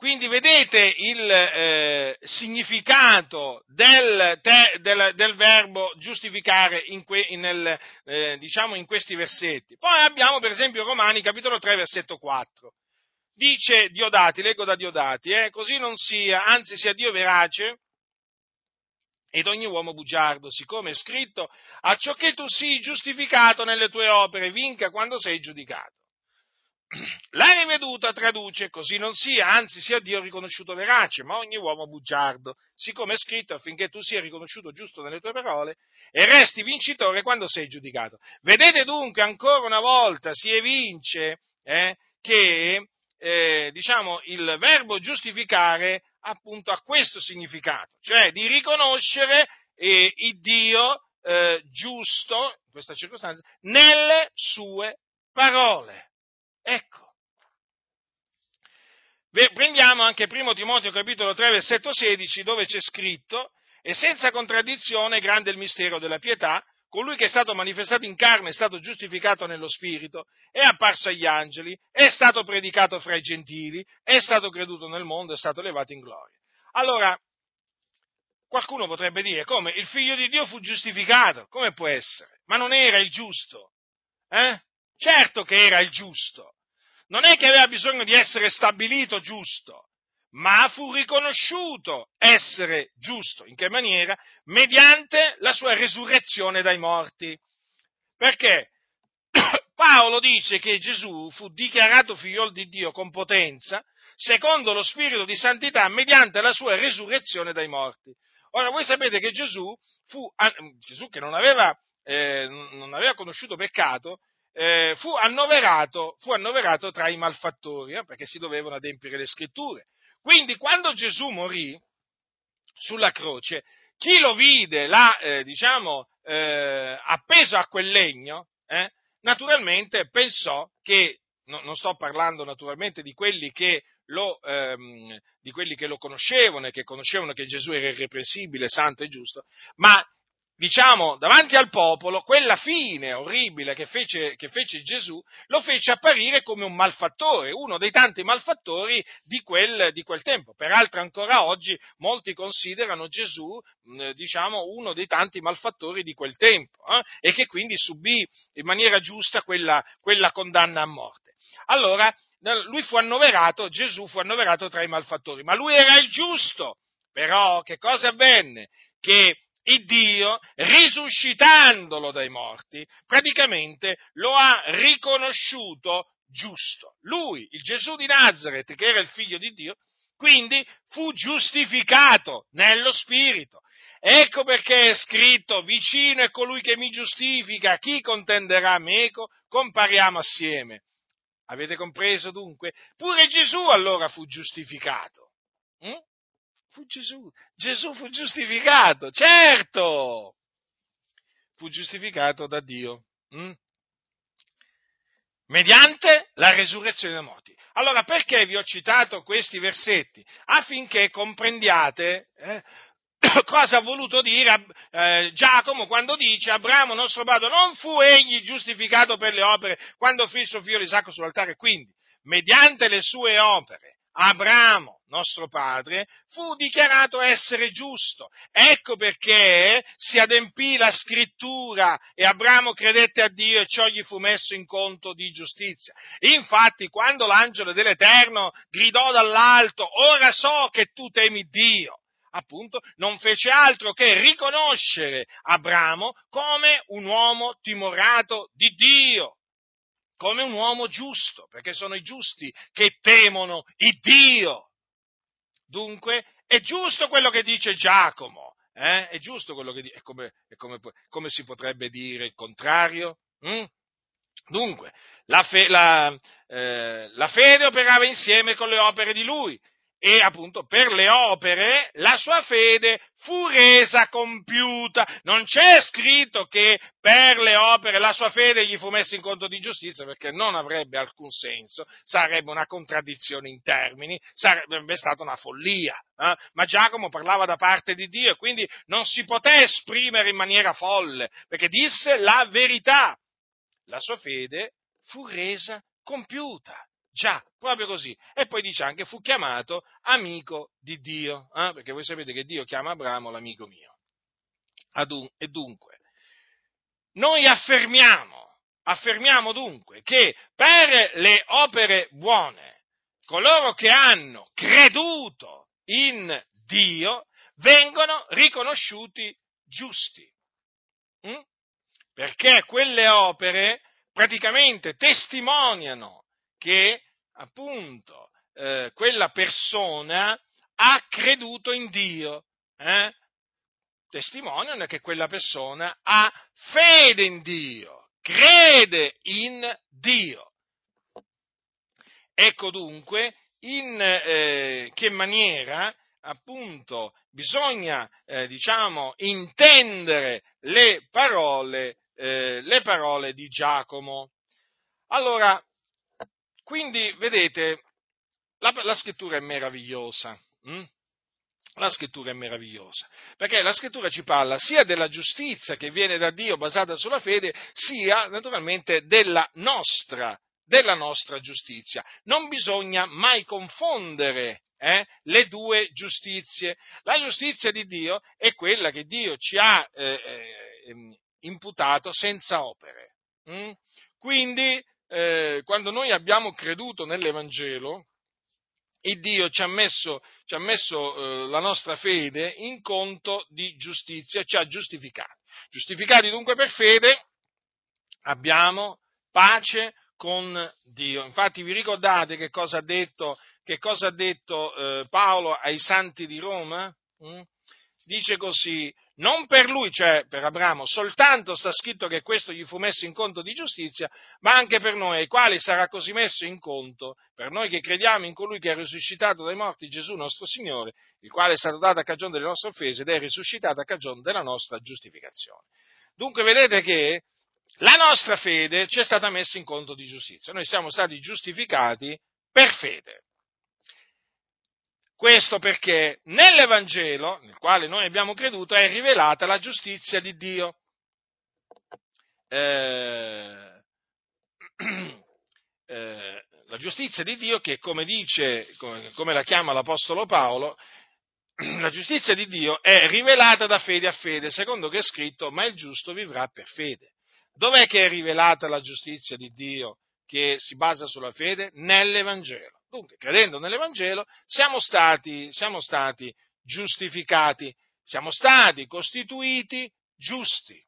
Quindi vedete il eh, significato del, te, del, del, verbo giustificare in, que, nel, eh, diciamo in questi versetti. Poi abbiamo per esempio Romani capitolo 3 versetto 4 dice Diodati, leggo da Diodati, eh, così non sia, anzi sia Dio verace ed ogni uomo bugiardo, siccome è scritto, a ciò che tu sii giustificato nelle tue opere, vinca quando sei giudicato. La riveduta traduce, così non sia, anzi sia Dio riconosciuto verace, ma ogni uomo bugiardo, siccome è scritto affinché tu sia riconosciuto giusto nelle tue parole e resti vincitore quando sei giudicato. Vedete dunque, ancora una volta si evince eh, che eh, diciamo, il verbo giustificare appunto ha questo significato, cioè di riconoscere eh, il Dio eh, giusto, in questa circostanza, nelle sue parole. Ecco. Prendiamo anche 1 Timoteo capitolo 3 versetto 16 dove c'è scritto e senza contraddizione grande il mistero della pietà, colui che è stato manifestato in carne è stato giustificato nello spirito, è apparso agli angeli, è stato predicato fra i gentili, è stato creduto nel mondo, è stato elevato in gloria. Allora, qualcuno potrebbe dire come il figlio di Dio fu giustificato, come può essere? Ma non era il giusto? Eh? Certo che era il giusto. Non è che aveva bisogno di essere stabilito giusto, ma fu riconosciuto essere giusto. In che maniera? Mediante la sua resurrezione dai morti. Perché Paolo dice che Gesù fu dichiarato figliolo di Dio con potenza, secondo lo spirito di santità, mediante la sua resurrezione dai morti. Ora voi sapete che Gesù fu, Gesù che non aveva, eh, non aveva conosciuto peccato, eh, fu, annoverato, fu, annoverato, tra i malfattori, eh, perché si dovevano adempiere le scritture. Quindi quando Gesù morì sulla croce, chi lo vide là, eh, diciamo, eh, appeso a quel legno, eh, naturalmente pensò che, no, non sto parlando naturalmente di quelli che lo, ehm, di quelli che lo conoscevano e che conoscevano che Gesù era irreprensibile, santo e giusto, ma diciamo, davanti al popolo, quella fine orribile che fece, che fece, Gesù, lo fece apparire come un malfattore, uno dei tanti malfattori di quel, di quel tempo. Peraltro ancora oggi molti considerano Gesù, diciamo, uno dei tanti malfattori di quel tempo eh, e che quindi subì in maniera giusta quella, quella condanna a morte. Allora, lui fu annoverato, Gesù fu annoverato tra i malfattori, ma lui era il giusto. Però che cosa avvenne? Che il Dio, risuscitandolo dai morti, praticamente lo ha riconosciuto giusto. Lui, il Gesù di Nazareth, che era il figlio di Dio, quindi fu giustificato nello Spirito. Ecco perché è scritto, vicino è colui che mi giustifica, chi contenderà meco, compariamo assieme. Avete compreso dunque? Pure Gesù allora fu giustificato. Hm? Fu Gesù. Gesù fu giustificato, certo. fu giustificato da Dio. Mm? Mediante la resurrezione dei morti. Allora perché vi ho citato questi versetti? Affinché comprendiate eh, cosa ha voluto dire eh, Giacomo quando dice Abramo nostro padre non fu egli giustificato per le opere quando offrì il suo figlio Isacco sull'altare, quindi mediante le sue opere Abramo, nostro padre, fu dichiarato essere giusto. Ecco perché si adempì la scrittura e Abramo credette a Dio e ciò gli fu messo in conto di giustizia. Infatti, quando l'angelo dell'Eterno gridò dall'alto, ora so che tu temi Dio, appunto, non fece altro che riconoscere Abramo come un uomo timorato di Dio come un uomo giusto, perché sono i giusti che temono il Dio. Dunque, è giusto quello che dice Giacomo, eh? è giusto quello che dice, come, come, come si potrebbe dire il contrario? Mm? Dunque, la, fe, la, eh, la fede operava insieme con le opere di lui, e appunto per le opere la sua fede fu resa compiuta. Non c'è scritto che per le opere la sua fede gli fu messa in conto di giustizia perché non avrebbe alcun senso, sarebbe una contraddizione in termini, sarebbe stata una follia. Eh? Ma Giacomo parlava da parte di Dio e quindi non si poté esprimere in maniera folle perché disse la verità. La sua fede fu resa compiuta. Già, proprio così. E poi dice anche fu chiamato amico di Dio, eh? perché voi sapete che Dio chiama Abramo l'amico mio. Adun- e dunque, noi affermiamo, affermiamo dunque che per le opere buone, coloro che hanno creduto in Dio vengono riconosciuti giusti. Mm? Perché quelle opere praticamente testimoniano che appunto eh, quella persona ha creduto in Dio. Eh? Testimoniano che quella persona ha fede in Dio, crede in Dio. Ecco dunque in eh, che maniera appunto bisogna eh, diciamo intendere le parole, eh, le parole di Giacomo. Allora, quindi, vedete, la, la scrittura è meravigliosa. Hm? La scrittura è meravigliosa, perché la scrittura ci parla sia della giustizia che viene da Dio basata sulla fede, sia naturalmente della nostra, della nostra giustizia. Non bisogna mai confondere eh, le due giustizie. La giustizia di Dio è quella che Dio ci ha eh, eh, imputato senza opere. Hm? Quindi eh, quando noi abbiamo creduto nell'Evangelo, il Dio ci ha messo, ci ha messo eh, la nostra fede in conto di giustizia, ci ha giustificati. Giustificati dunque per fede, abbiamo pace con Dio. Infatti vi ricordate che cosa ha detto, cosa ha detto eh, Paolo ai santi di Roma? Mm? Dice così, non per lui, cioè per Abramo, soltanto sta scritto che questo gli fu messo in conto di giustizia, ma anche per noi, ai quali sarà così messo in conto, per noi che crediamo in colui che è risuscitato dai morti, Gesù nostro Signore, il quale è stato dato a cagione delle nostre offese ed è risuscitato a cagione della nostra giustificazione. Dunque vedete che la nostra fede ci è stata messa in conto di giustizia, noi siamo stati giustificati per fede. Questo perché nell'Evangelo, nel quale noi abbiamo creduto, è rivelata la giustizia di Dio. Eh, eh, la giustizia di Dio che, come dice, come, come la chiama l'Apostolo Paolo, la giustizia di Dio è rivelata da fede a fede, secondo che è scritto, ma il giusto vivrà per fede. Dov'è che è rivelata la giustizia di Dio che si basa sulla fede? Nell'Evangelo. Dunque, credendo nell'Evangelo, siamo stati, siamo stati giustificati, siamo stati costituiti giusti.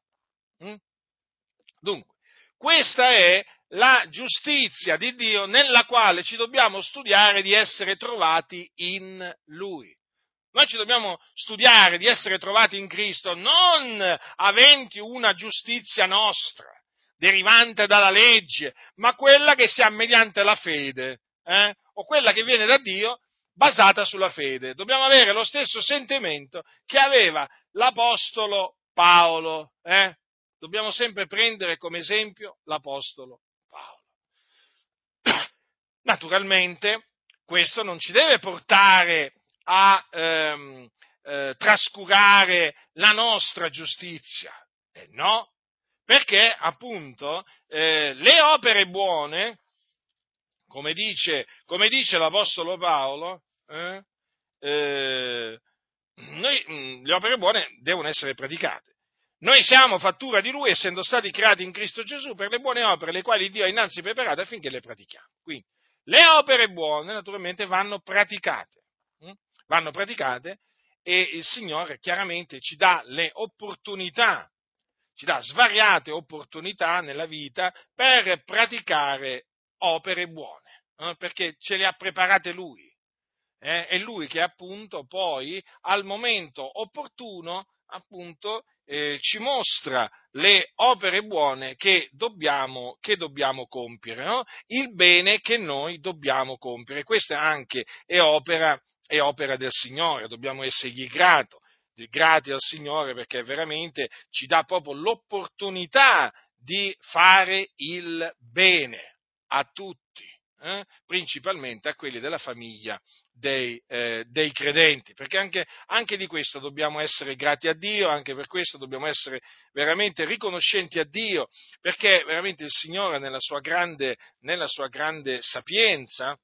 Mm? Dunque, questa è la giustizia di Dio nella quale ci dobbiamo studiare di essere trovati in Lui. Noi ci dobbiamo studiare di essere trovati in Cristo non aventi una giustizia nostra, derivante dalla legge, ma quella che si ha mediante la fede eh, o quella che viene da Dio basata sulla fede. Dobbiamo avere lo stesso sentimento che aveva l'Apostolo Paolo. Eh? dobbiamo sempre prendere come esempio l'Apostolo Paolo. Naturalmente questo non ci deve portare a ehm, eh, trascurare la nostra giustizia, eh, no, perché appunto eh, le opere buone, come dice, come dice l'Apostolo Paolo, eh, eh, noi, mm, le opere buone devono essere praticate. Noi siamo fattura di Lui, essendo stati creati in Cristo Gesù per le buone opere, le quali Dio ha innanzi preparate affinché le pratichiamo. Quindi, le opere buone, naturalmente, vanno praticate. Hm? Vanno praticate e il Signore chiaramente ci dà le opportunità, ci dà svariate opportunità nella vita per praticare opere buone, eh? perché ce le ha preparate Lui. Eh? È Lui che appunto poi al momento opportuno appunto eh, ci mostra le opere buone che dobbiamo, che dobbiamo compiere, no? il bene che noi dobbiamo compiere. Questa anche è opera è opera del Signore, dobbiamo essergli grato, grati al Signore perché veramente ci dà proprio l'opportunità di fare il bene a tutti, eh? principalmente a quelli della famiglia dei, eh, dei credenti, perché anche, anche, di questo dobbiamo essere grati a Dio, anche per questo dobbiamo essere veramente riconoscenti a Dio, perché veramente il Signore nella sua grande, nella sua grande sapienza,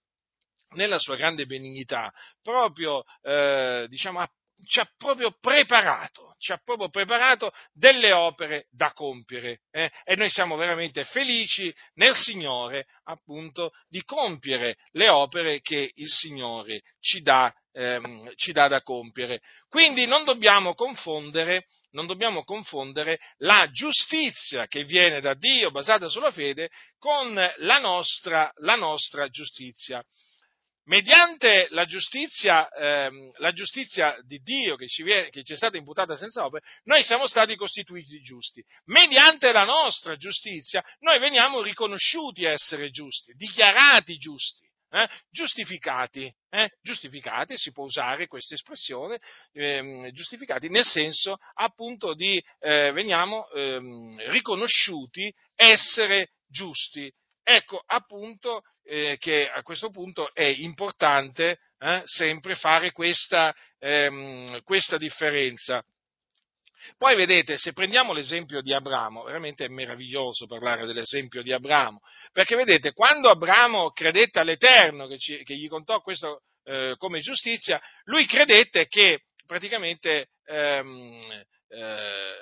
nella sua grande benignità, proprio, eh, diciamo, ha, ci ha proprio preparato, ci ha proprio preparato delle opere da compiere eh? e noi siamo veramente felici nel Signore appunto di compiere le opere che il Signore ci dà, ehm, ci dà da compiere. Quindi non dobbiamo confondere non dobbiamo confondere la giustizia che viene da Dio basata sulla fede con la nostra, la nostra giustizia mediante la giustizia, ehm, la giustizia di Dio che ci, viene, che ci, è stata imputata senza opere, noi siamo stati costituiti giusti. Mediante la nostra giustizia, noi veniamo riconosciuti essere giusti, dichiarati giusti. Eh, giustificati, eh, giustificati, si può usare questa espressione, ehm, giustificati nel senso appunto di eh, veniamo ehm, riconosciuti essere giusti. Ecco appunto eh, che a questo punto è importante eh, sempre fare questa, ehm, questa differenza. Poi vedete, se prendiamo l'esempio di Abramo, veramente è meraviglioso parlare dell'esempio di Abramo, perché vedete, quando Abramo credette all'Eterno che, ci, che gli contò questo eh, come giustizia, lui credette che praticamente ehm, eh,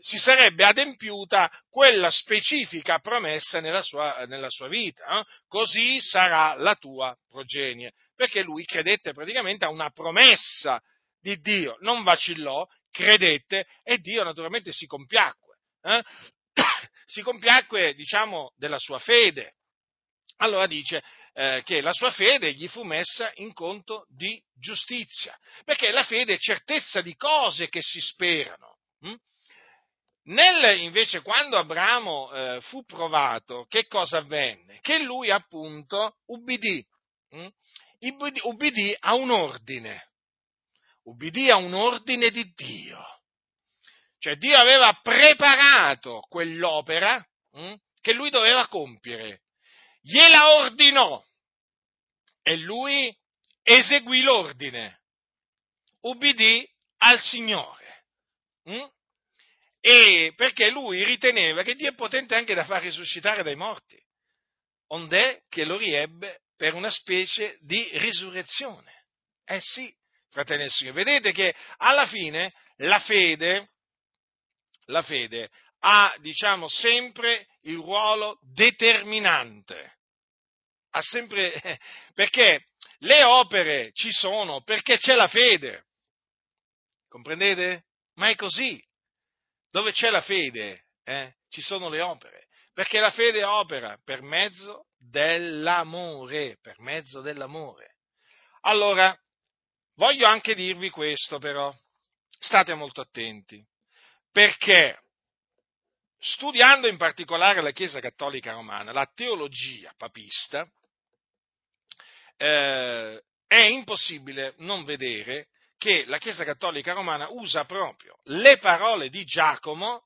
si sarebbe adempiuta quella specifica promessa nella sua, nella sua vita, eh? così sarà la tua progenie, perché lui credette praticamente a una promessa di Dio, non vacillò, credette e Dio naturalmente si compiacque, eh? si compiacque diciamo della sua fede. Allora dice eh, che la sua fede gli fu messa in conto di giustizia, perché la fede è certezza di cose che si sperano. Hm? Nel, invece, quando Abramo eh, fu provato, che cosa avvenne? Che lui appunto ubbidì, hm? ubbidì a un ordine, ubbidì a un ordine di Dio. Cioè Dio aveva preparato quell'opera hm? che lui doveva compiere, gliela ordinò e lui eseguì l'ordine, ubbidì al Signore. Hm? E perché lui riteneva che Dio è potente anche da far risuscitare dai morti, ond'è che lo riebbe per una specie di risurrezione. Eh sì, fratelli e signori, vedete che alla fine la fede, la fede ha, diciamo, sempre il ruolo determinante. Ha sempre, perché le opere ci sono perché c'è la fede. Comprendete? Ma è così. Dove c'è la fede, eh, ci sono le opere, perché la fede opera per mezzo dell'amore, per mezzo dell'amore. Allora, voglio anche dirvi questo però, state molto attenti, perché studiando in particolare la Chiesa Cattolica Romana, la teologia papista, eh, è impossibile non vedere che la Chiesa Cattolica Romana usa proprio le parole di Giacomo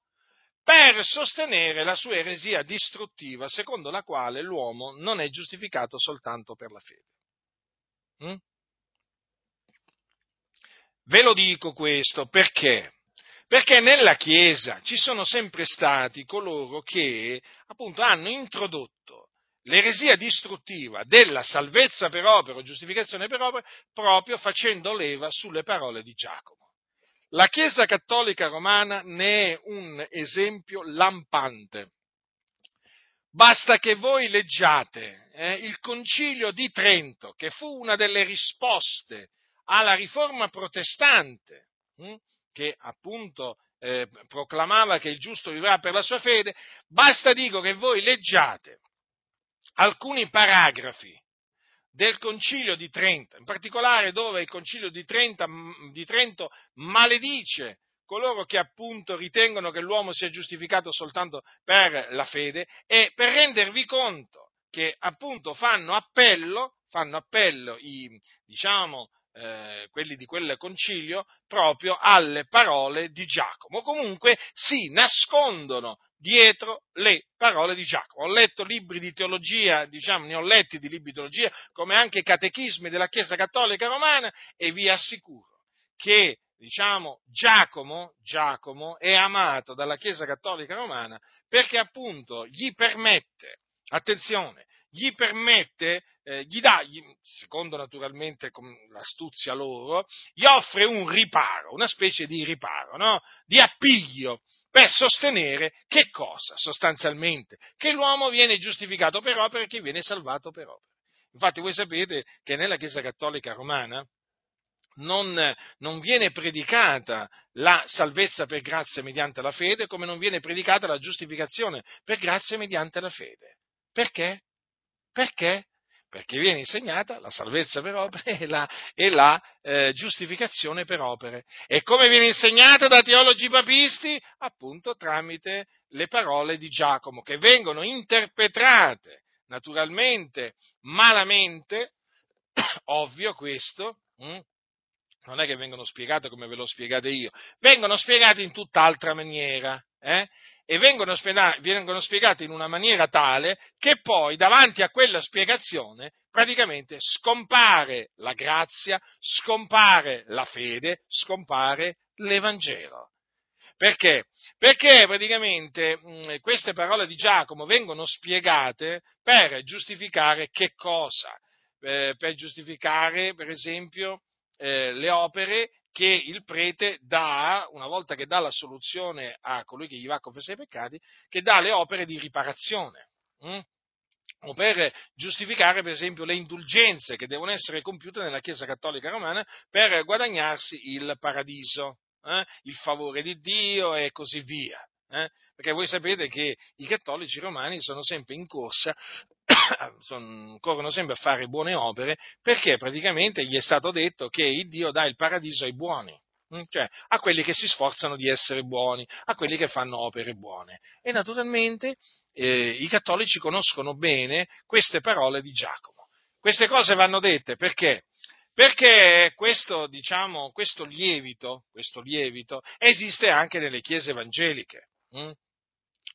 per sostenere la sua eresia distruttiva, secondo la quale l'uomo non è giustificato soltanto per la fede. Mm? Ve lo dico questo perché? Perché nella Chiesa ci sono sempre stati coloro che appunto hanno introdotto l'eresia distruttiva della salvezza per opera o giustificazione per opera proprio facendo leva sulle parole di Giacomo. La Chiesa cattolica romana ne è un esempio lampante. Basta che voi leggiate eh, il concilio di Trento, che fu una delle risposte alla riforma protestante, hm, che appunto eh, proclamava che il giusto vivrà per la sua fede, basta dico che voi leggiate alcuni paragrafi del Concilio di Trento, in particolare dove il Concilio di Trento, di Trento maledice coloro che appunto ritengono che l'uomo sia giustificato soltanto per la fede e per rendervi conto che appunto fanno appello, fanno appello i, diciamo, eh, quelli di quel concilio proprio alle parole di Giacomo. Comunque si nascondono dietro le parole di Giacomo. Ho letto libri di teologia, diciamo, ne ho letti di libri di teologia, come anche catechismi della Chiesa Cattolica Romana, e vi assicuro che, diciamo, Giacomo, Giacomo è amato dalla Chiesa Cattolica Romana perché appunto gli permette, attenzione, gli permette, eh, gli dà, gli, secondo naturalmente l'astuzia loro, gli offre un riparo, una specie di riparo, no? di appiglio, per sostenere che cosa sostanzialmente? Che l'uomo viene giustificato per opere e che viene salvato per opere. Infatti voi sapete che nella Chiesa Cattolica Romana non, non, viene predicata la salvezza per grazia mediante la fede, come non viene predicata la giustificazione per grazia mediante la fede. Perché? Perché? Perché viene insegnata la salvezza per opere e la, e la eh, giustificazione per opere. E come viene insegnata da teologi papisti? Appunto tramite le parole di Giacomo, che vengono interpretate naturalmente malamente, ovvio questo, hm? non è che vengono spiegate come ve l'ho spiegate io, vengono spiegate in tutt'altra maniera. Eh? E vengono, vengono spiegate in una maniera tale che poi davanti a quella spiegazione praticamente scompare la grazia, scompare la fede, scompare l'Evangelo. Perché? Perché praticamente mh, queste parole di Giacomo vengono spiegate per giustificare che cosa? Eh, per giustificare, per esempio, eh, le opere che il prete dà, una volta che dà la soluzione a colui che gli va a confessare i peccati, che dà le opere di riparazione. Hm? o per giustificare per esempio le indulgenze che devono essere compiute nella Chiesa Cattolica Romana per guadagnarsi il paradiso, eh? il favore di Dio e così via. Eh? Perché voi sapete che i cattolici romani sono sempre in corsa son, corrono sempre a fare buone opere perché praticamente gli è stato detto che il Dio dà il paradiso ai buoni, mm, cioè a quelli che si sforzano di essere buoni, a quelli che fanno opere buone. E naturalmente eh, i cattolici conoscono bene queste parole di Giacomo. Queste cose vanno dette perché? Perché questo, diciamo, questo lievito, questo lievito esiste anche nelle chiese evangeliche. Hm?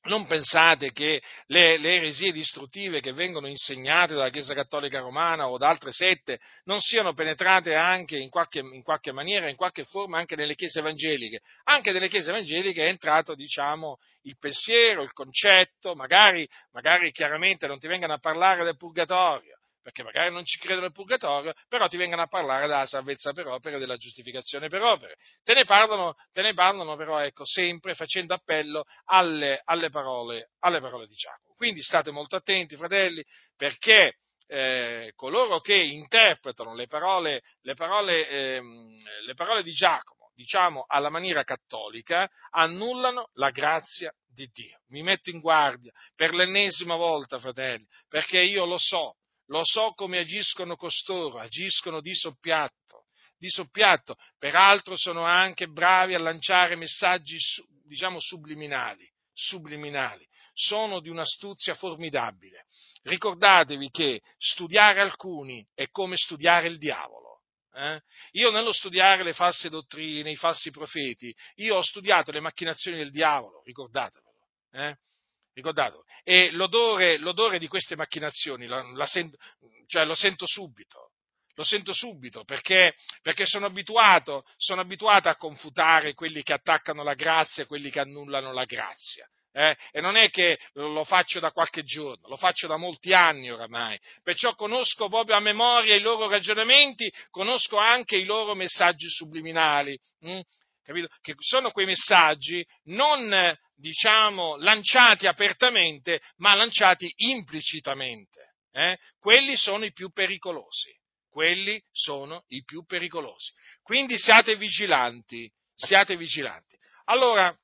Non pensate che le, le, eresie distruttive che vengono insegnate dalla Chiesa Cattolica Romana o da altre sette non siano penetrate anche in qualche, in qualche, maniera, in qualche forma anche nelle Chiese evangeliche. Anche nelle Chiese evangeliche è entrato, diciamo, il pensiero, il concetto, magari, magari chiaramente non ti vengano a parlare del purgatorio, perché magari non ci credono nel purgatorio, però ti vengono a parlare della salvezza per opere della giustificazione per opere. Te ne parlano, te ne parlano però ecco, sempre facendo appello alle, alle, parole, alle parole di Giacomo. Quindi state molto attenti, fratelli, perché eh, coloro che interpretano le parole, le parole, ehm, le parole di Giacomo, diciamo alla maniera cattolica, annullano la grazia di Dio. Mi metto in guardia per l'ennesima volta, fratelli, perché io lo so, lo so come agiscono costoro, agiscono di soppiatto, di soppiatto. Peraltro sono anche bravi a lanciare messaggi, diciamo, subliminali, subliminali. Sono di un'astuzia formidabile. Ricordatevi che studiare alcuni è come studiare il diavolo. Eh? Io nello studiare le false dottrine, i falsi profeti, io ho studiato le macchinazioni del diavolo, ricordatevelo. Eh? Ricordato? E l'odore, l'odore, di queste macchinazioni la, la sento, cioè lo sento subito, lo sento subito perché, perché sono, abituato, sono abituato a confutare quelli che attaccano la grazia e quelli che annullano la grazia. Eh? E non è che lo faccio da qualche giorno, lo faccio da molti anni oramai, perciò conosco proprio a memoria i loro ragionamenti, conosco anche i loro messaggi subliminali. Hm? Capito? Che sono quei messaggi non, diciamo, lanciati apertamente, ma lanciati implicitamente. Eh? Quelli sono i più pericolosi. Quelli sono i più pericolosi. Quindi siate vigilanti, siate vigilanti. Allora,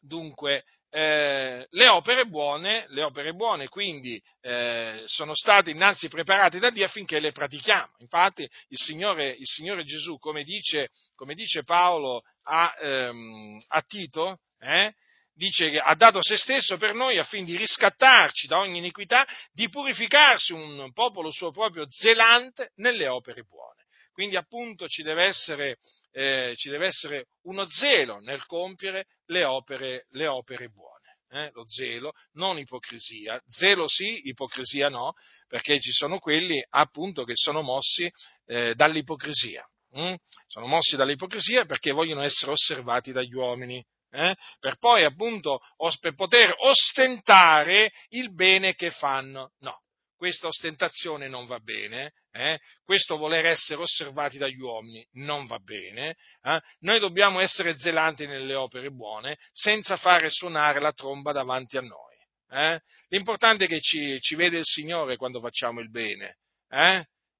dunque, eh, le opere buone, le opere buone quindi eh, sono state innanzi preparate da Dio affinché le pratichiamo. Infatti il Signore, il Signore Gesù, come dice, come dice, Paolo a, ehm, a Tito, eh, dice che ha dato se stesso per noi affinché di riscattarci da ogni iniquità, di purificarsi un popolo suo proprio zelante nelle opere buone. Quindi appunto ci deve essere eh, ci deve essere uno zelo nel compiere le opere, le opere buone. Eh, lo zelo, non ipocrisia, zelo sì, ipocrisia no, perché ci sono quelli appunto che sono mossi eh, dall'ipocrisia, hm? sono mossi dall'ipocrisia perché vogliono essere osservati dagli uomini, eh? per poi appunto os- per poter ostentare il bene che fanno. No, questa ostentazione non va bene, eh? questo voler essere osservati dagli uomini non va bene, eh? noi dobbiamo essere zelanti nelle opere buone senza fare suonare la tromba davanti a noi. Eh? L'importante è che ci, ci, vede il Signore quando facciamo il bene.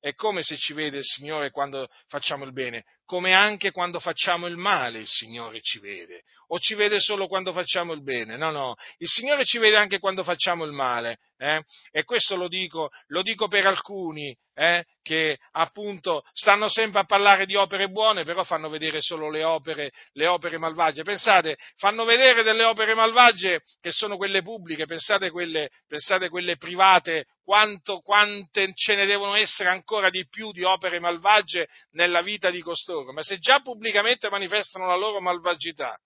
È come se ci vede il Signore quando facciamo il bene, come anche quando facciamo il male il Signore ci vede. O ci vede solo quando facciamo il bene? No, no, il Signore ci vede anche quando facciamo il male. Eh? E questo lo dico, lo dico per alcuni eh? che appunto stanno sempre a parlare di opere buone, però fanno vedere solo le opere, le opere malvagie. Pensate, fanno vedere delle opere malvagie che sono quelle pubbliche, pensate quelle, pensate quelle private, quanto, quante ce ne devono essere ancora di più di opere malvagie nella vita di costoro. Ma se già pubblicamente manifestano la loro malvagità,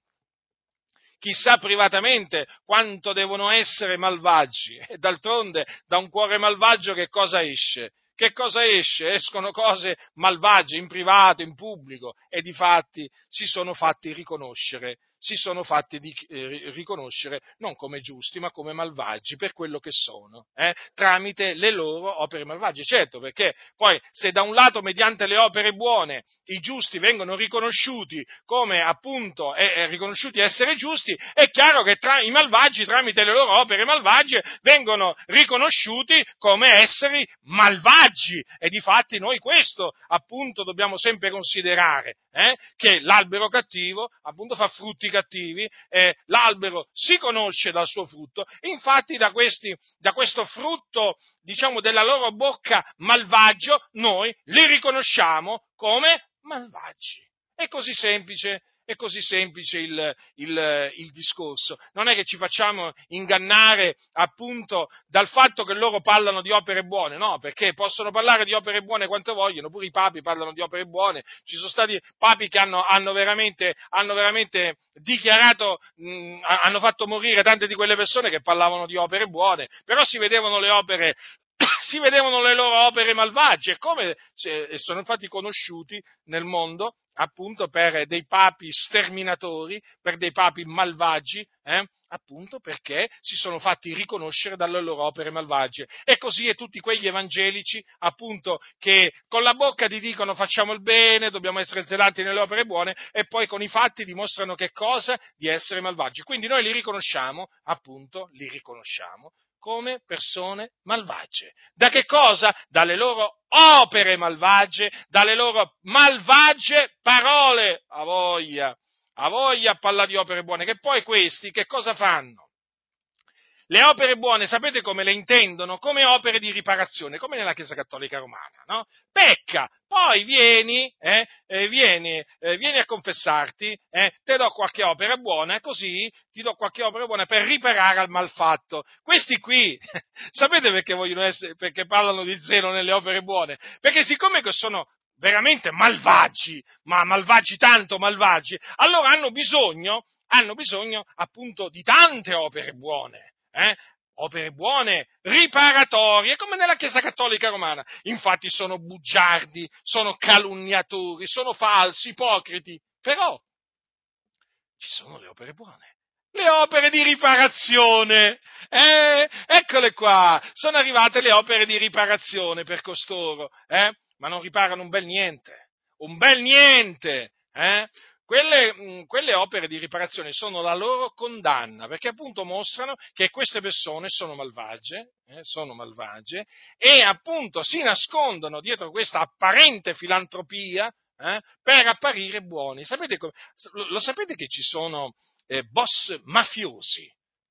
chissà privatamente quanto devono essere malvagi. E d'altronde da un cuore malvagio che cosa esce? Che cosa esce? Escono cose malvagie in privato, in pubblico e di fatti si sono fatti riconoscere si sono fatti di, eh, riconoscere non come giusti, ma come malvagi per quello che sono, eh, tramite le loro opere malvagie. Certo, perché poi se da un lato mediante le opere buone i giusti vengono riconosciuti come appunto eh, riconosciuti essere giusti, è chiaro che tra, i malvagi tramite le loro opere malvagie vengono riconosciuti come esseri malvagi e di fatti noi questo appunto dobbiamo sempre considerare, eh, che l'albero cattivo appunto fa frutti cattivi, eh, l'albero si conosce dal suo frutto, infatti da, questi, da questo frutto, diciamo, della loro bocca malvagio, noi li riconosciamo come malvagi. È così semplice è così semplice il, il, il, discorso. Non è che ci facciamo ingannare appunto dal fatto che loro parlano di opere buone, no, perché possono parlare di opere buone quanto vogliono, pure i papi parlano di opere buone. Ci sono stati papi che hanno, hanno, veramente, hanno veramente, dichiarato, mh, hanno fatto morire tante di quelle persone che parlavano di opere buone, però si vedevano le opere si vedevano le loro opere malvagie, come sono infatti conosciuti nel mondo appunto per dei papi sterminatori, per dei papi malvagi, eh? appunto perché si sono fatti riconoscere dalle loro opere malvagie. E così è tutti quegli evangelici, appunto, che con la bocca ti dicono facciamo il bene, dobbiamo essere zelati nelle opere buone, e poi con i fatti dimostrano che cosa? Di essere malvagi. Quindi noi li riconosciamo, appunto, li riconosciamo come persone malvagie. Da che cosa? Dalle loro opere malvagie, dalle loro malvagie parole. A voglia, a voglia a parlare di opere buone, che poi questi che cosa fanno? Le opere buone, sapete come le intendono? Come opere di riparazione, come nella Chiesa Cattolica Romana, no? Pecca, poi vieni, eh, eh, vieni, eh, vieni, a confessarti, eh, te do qualche opera buona, così ti do qualche opera buona per riparare al malfatto. Questi qui, sapete perché vogliono essere, perché parlano di zelo nelle opere buone? Perché siccome sono veramente malvagi, ma malvagi tanto malvagi, allora hanno bisogno, hanno bisogno appunto di tante opere buone, eh? opere buone, riparatorie, come nella Chiesa Cattolica Romana. Infatti sono bugiardi, sono calunniatori, sono falsi, ipocriti, però ci sono le opere buone. Le opere di riparazione, eh, eccole qua, sono arrivate le opere di riparazione per costoro, eh? ma non riparano un bel niente, un bel niente, eh? Quelle, mm, quelle, opere di riparazione sono la loro condanna, perché appunto mostrano che queste persone sono malvagie, eh, sono malvagie e appunto si nascondono dietro questa apparente filantropia eh, per apparire buoni. Sapete, lo sapete che ci sono eh, boss mafiosi?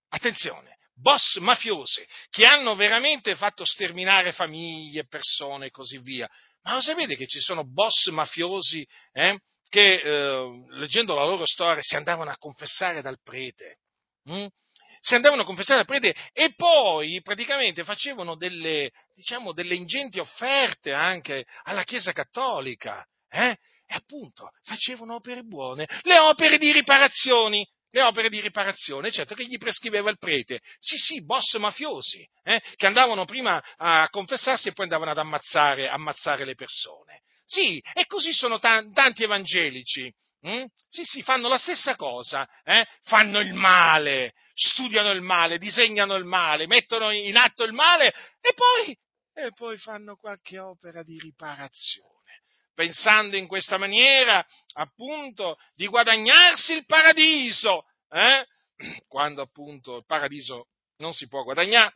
Attenzione, boss mafiosi che hanno veramente fatto sterminare famiglie, persone e così via. Ma lo sapete che ci sono boss mafiosi eh, che, eh, leggendo la loro storia, si andavano a confessare dal prete? Hm? Si andavano a confessare dal prete e poi praticamente facevano delle, diciamo, delle ingenti offerte anche alla Chiesa Cattolica. Eh? E appunto facevano opere buone, le opere di riparazioni, le opere di riparazione, certo che gli prescriveva il prete. Sì, sì, boss mafiosi, eh, che andavano prima a confessarsi e poi andavano ad ammazzare, ammazzare le persone. Sì, e così sono t- tanti evangelici. Hm? Sì, sì, fanno la stessa cosa, eh? fanno il male, studiano il male, disegnano il male, mettono in atto il male e poi, e poi fanno qualche opera di riparazione pensando in questa maniera appunto di guadagnarsi il paradiso, eh? quando appunto il paradiso non si può guadagnare.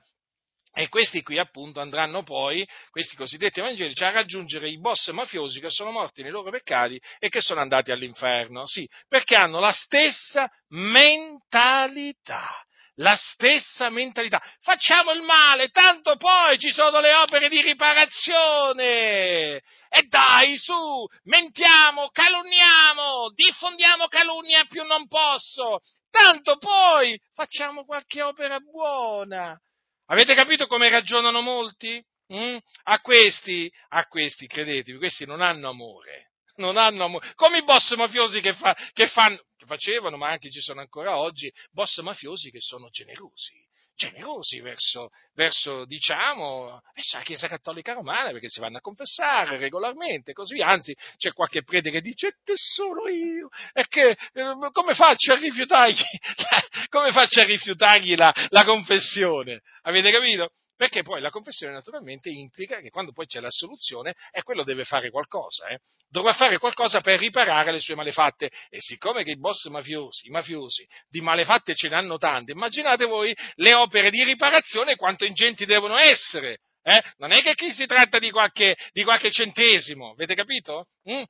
E questi qui appunto andranno poi, questi cosiddetti evangelici, a raggiungere i boss mafiosi che sono morti nei loro peccati e che sono andati all'inferno. Sì, perché hanno la stessa mentalità la stessa mentalità. Facciamo il male, tanto poi ci sono le opere di riparazione. E dai, su, mentiamo, calunniamo, diffondiamo calunnia più non posso. Tanto poi facciamo qualche opera buona. Avete capito come ragionano molti? Mm? A questi, a questi, credetevi, questi non hanno amore non hanno amore. Come i boss mafiosi che, fa, che, fanno, che facevano, ma anche ci sono ancora oggi, boss mafiosi che sono generosi generosi verso, verso, diciamo, verso la Chiesa Cattolica Romana, perché si vanno a confessare regolarmente, così Anzi, c'è qualche prete che dice che sono io, e che eh, come faccio a rifiutargli, come faccio a rifiutargli la, la confessione? Avete capito? Perché poi la confessione naturalmente implica che quando poi c'è la soluzione, e quello deve fare qualcosa, eh? dovrà fare qualcosa per riparare le sue malefatte. E siccome che i boss mafiosi, i mafiosi di malefatte ce ne hanno tante, immaginate voi le opere di riparazione quanto ingenti devono essere. Eh? Non è che qui si tratta di qualche, di qualche centesimo, avete capito? Mm?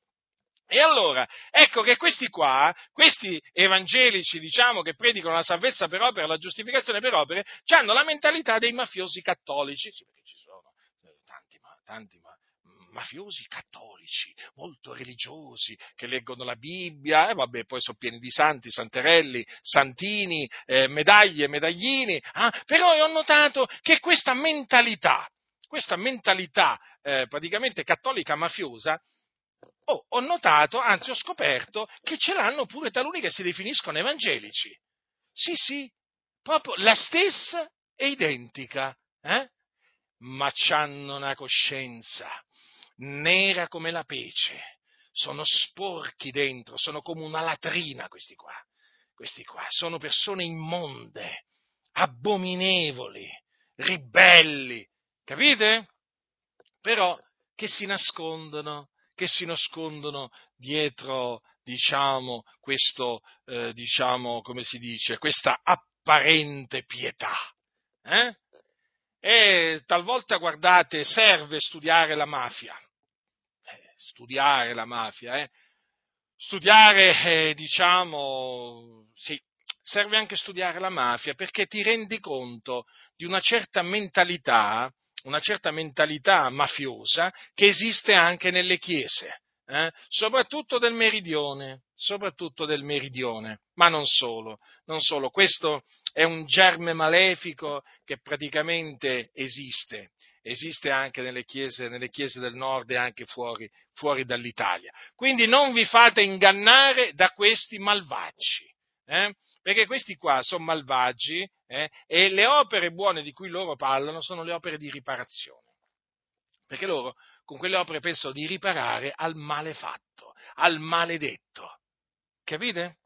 E allora, ecco che questi qua, questi evangelici, diciamo, che predicano la salvezza per opere, la giustificazione per opere, hanno la mentalità dei mafiosi cattolici, sì, perché ci sono eh, tanti, tanti mafiosi cattolici, molto religiosi, che leggono la Bibbia, e vabbè, poi sono pieni di santi, santerelli, santini, eh, medaglie, medaglini, ah, però ho notato che questa mentalità, questa mentalità eh, praticamente cattolica mafiosa, Oh, ho notato, anzi ho scoperto, che ce l'hanno pure taluni che si definiscono evangelici. Sì, sì, proprio la stessa e identica, eh? ma hanno una coscienza nera come la pece, sono sporchi dentro, sono come una latrina questi qua, questi qua, sono persone immonde, abominevoli, ribelli, capite? Però che si nascondono che si nascondono dietro, diciamo, questo, eh, diciamo, come si dice, questa apparente pietà. Eh? E talvolta, guardate, serve studiare la mafia. Eh, studiare la mafia, eh? Studiare, eh, diciamo, sì, serve anche studiare la mafia perché ti rendi conto di una certa mentalità una certa mentalità mafiosa che esiste anche nelle chiese, eh? soprattutto del meridione, soprattutto del meridione, ma non solo, non solo, questo è un germe malefico che praticamente esiste esiste anche nelle chiese, nelle chiese del nord e anche fuori, fuori, dall'Italia. Quindi non vi fate ingannare da questi malvagi. Eh? Perché questi qua sono malvagi eh? e le opere buone di cui loro parlano sono le opere di riparazione. Perché loro con quelle opere pensano di riparare al malefatto, al maledetto. Capite?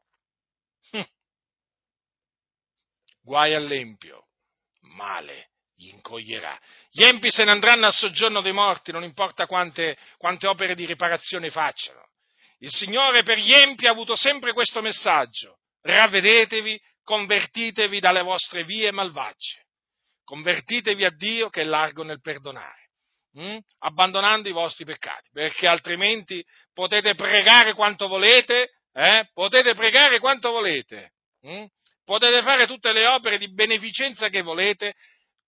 Hm. Guai all'empio, male gli incoglierà. Gli empi se ne andranno al soggiorno dei morti, non importa quante, quante opere di riparazione facciano. Il Signore per gli empi ha avuto sempre questo messaggio. Ravvedetevi, convertitevi dalle vostre vie malvagie. Convertitevi a Dio che è largo nel perdonare, hm? abbandonando i vostri peccati, perché altrimenti potete pregare quanto volete, eh? potete pregare quanto volete, hm? potete fare tutte le opere di beneficenza che volete,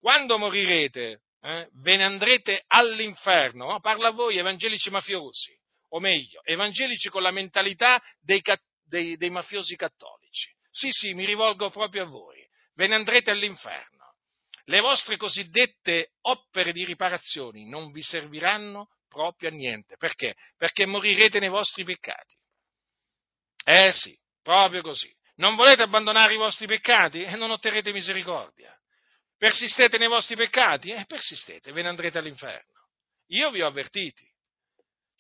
quando morirete eh, ve ne andrete all'inferno, no? parla a voi evangelici mafiosi, o meglio, evangelici con la mentalità dei, dei, dei mafiosi cattolici. Sì, sì, mi rivolgo proprio a voi, ve ne andrete all'inferno. Le vostre cosiddette opere di riparazione non vi serviranno proprio a niente. Perché? Perché morirete nei vostri peccati. Eh sì, proprio così. Non volete abbandonare i vostri peccati e non otterrete misericordia. Persistete nei vostri peccati? Eh, persistete, ve ne andrete all'inferno. Io vi ho avvertiti.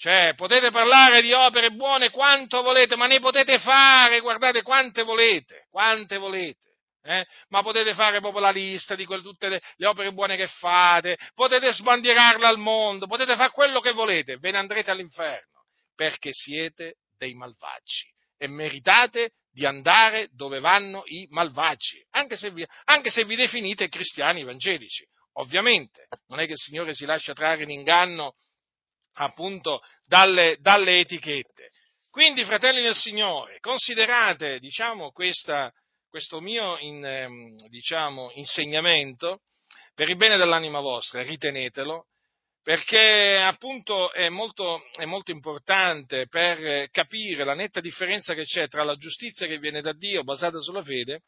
Cioè, potete parlare di opere buone quanto volete, ma ne potete fare, guardate, quante volete, quante volete. Eh? Ma potete fare proprio la lista di quelle, tutte le, le, opere buone che fate, potete sbandierarla al mondo, potete fare quello che volete, ve ne andrete all'inferno, perché siete dei malvagi e meritate di andare dove vanno i malvagi, anche se vi, anche se vi definite cristiani evangelici. Ovviamente, non è che il Signore si lascia trarre in inganno appunto dalle, dalle etichette. Quindi, fratelli del Signore, considerate, diciamo, questa, questo mio in, ehm, diciamo, insegnamento per il bene dell'anima vostra, ritenetelo, perché appunto è molto, è molto, importante per capire la netta differenza che c'è tra la giustizia che viene da Dio basata sulla fede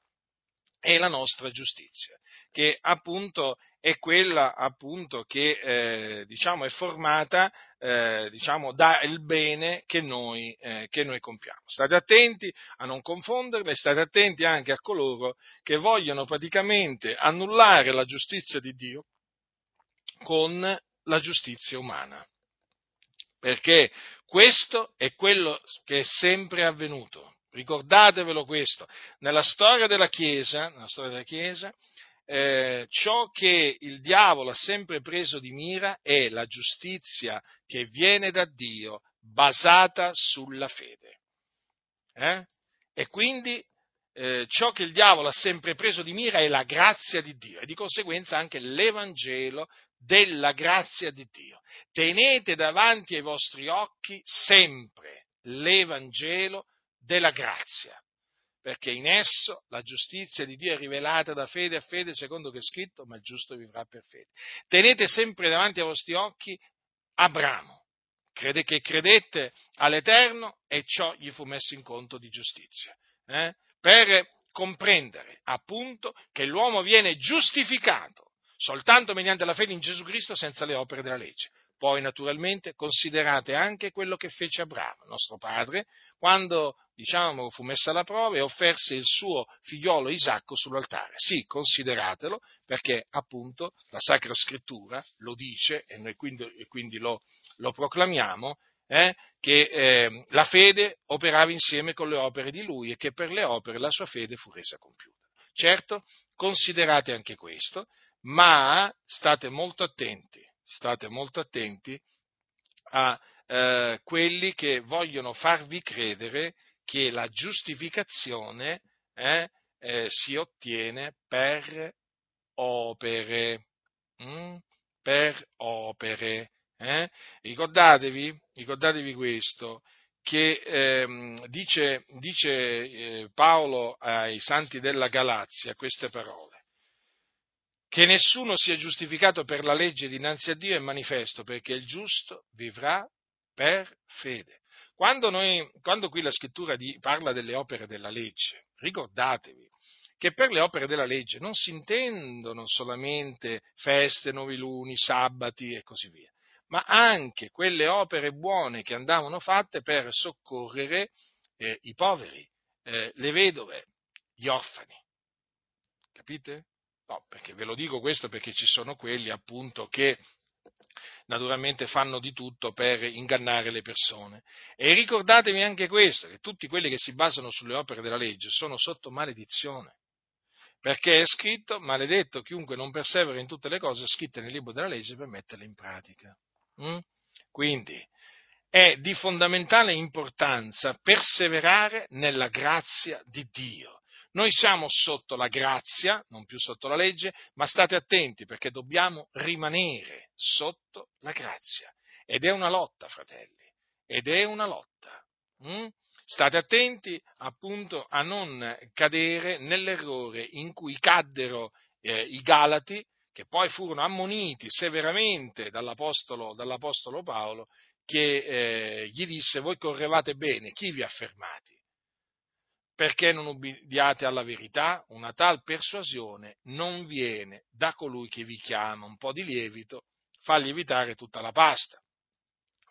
e la nostra giustizia, che appunto è quella appunto che eh, diciamo è formata eh, diciamo, dal bene che noi, eh, che noi compiamo. State attenti a non confonderle, state attenti anche a coloro che vogliono praticamente annullare la giustizia di Dio con la giustizia umana. Perché questo è quello che è sempre avvenuto. Ricordatevelo questo. Nella storia della Chiesa, storia della Chiesa eh, ciò che il diavolo ha sempre preso di mira è la giustizia che viene da Dio basata sulla fede. Eh? E quindi eh, ciò che il diavolo ha sempre preso di mira è la grazia di Dio e di conseguenza anche l'Evangelo della grazia di Dio. Tenete davanti ai vostri occhi sempre l'Evangelo della grazia, perché in esso la giustizia di Dio è rivelata da fede a fede, secondo che è scritto, ma il giusto vivrà per fede. Tenete sempre davanti ai vostri occhi Abramo, che credette all'Eterno e ciò gli fu messo in conto di giustizia. Eh? Per comprendere appunto che l'uomo viene giustificato soltanto mediante la fede in Gesù Cristo senza le opere della legge. Poi naturalmente considerate anche quello che fece Abramo, nostro padre, quando diciamo, fu messa alla prova e offerse il suo figliolo Isacco sull'altare. Sì, consideratelo, perché appunto la Sacra Scrittura lo dice e noi quindi, quindi lo, lo, proclamiamo, eh, che eh, la fede operava insieme con le opere di lui e che per le opere la sua fede fu resa compiuta. Certo, considerate anche questo, ma state molto attenti, state molto attenti a eh, quelli che vogliono farvi credere che la giustificazione eh, eh, si ottiene per opere, mm? per opere. Eh? Ricordatevi, ricordatevi questo, che ehm, dice, dice eh, Paolo ai santi della Galazia queste parole che nessuno sia giustificato per la legge dinanzi a Dio è manifesto, perché il giusto vivrà per fede. Quando, noi, quando qui la scrittura di, parla delle opere della legge, ricordatevi che per le opere della legge non si intendono solamente feste, nuovi luni, sabati e così via, ma anche quelle opere buone che andavano fatte per soccorrere eh, i poveri, eh, le vedove, gli orfani. Capite? No, perché ve lo dico questo perché ci sono quelli appunto che naturalmente fanno di tutto per ingannare le persone. E ricordatevi anche questo, che tutti quelli che si basano sulle opere della legge sono sotto maledizione. Perché è scritto, maledetto chiunque non persevera in tutte le cose scritte nel libro della legge per metterle in pratica. Mm? Quindi è di fondamentale importanza perseverare nella grazia di Dio. Noi siamo sotto la grazia, non più sotto la legge, ma state attenti perché dobbiamo rimanere sotto la grazia. Ed è una lotta, fratelli, ed è una lotta. Mm? State attenti appunto a non cadere nell'errore in cui caddero eh, i Galati, che poi furono ammoniti severamente dall'Apostolo, dall'Apostolo Paolo, che eh, gli disse voi correvate bene, chi vi ha fermati? Perché non ubbidiate alla verità? Una tal persuasione non viene da colui che vi chiama un po' di lievito, fa lievitare tutta la pasta.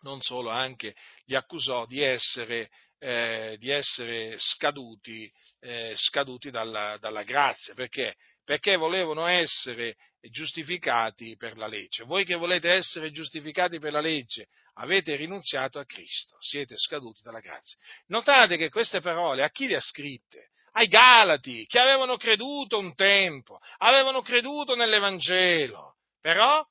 Non solo, anche li accusò di essere eh, di essere scaduti, eh, scaduti dalla, dalla, grazia. Perché? Perché volevano essere giustificati per la legge. Voi che volete essere giustificati per la legge avete rinunziato a Cristo, siete scaduti dalla grazia. Notate che queste parole a chi le ha scritte? Ai Galati, che avevano creduto un tempo, avevano creduto nell'Evangelo, però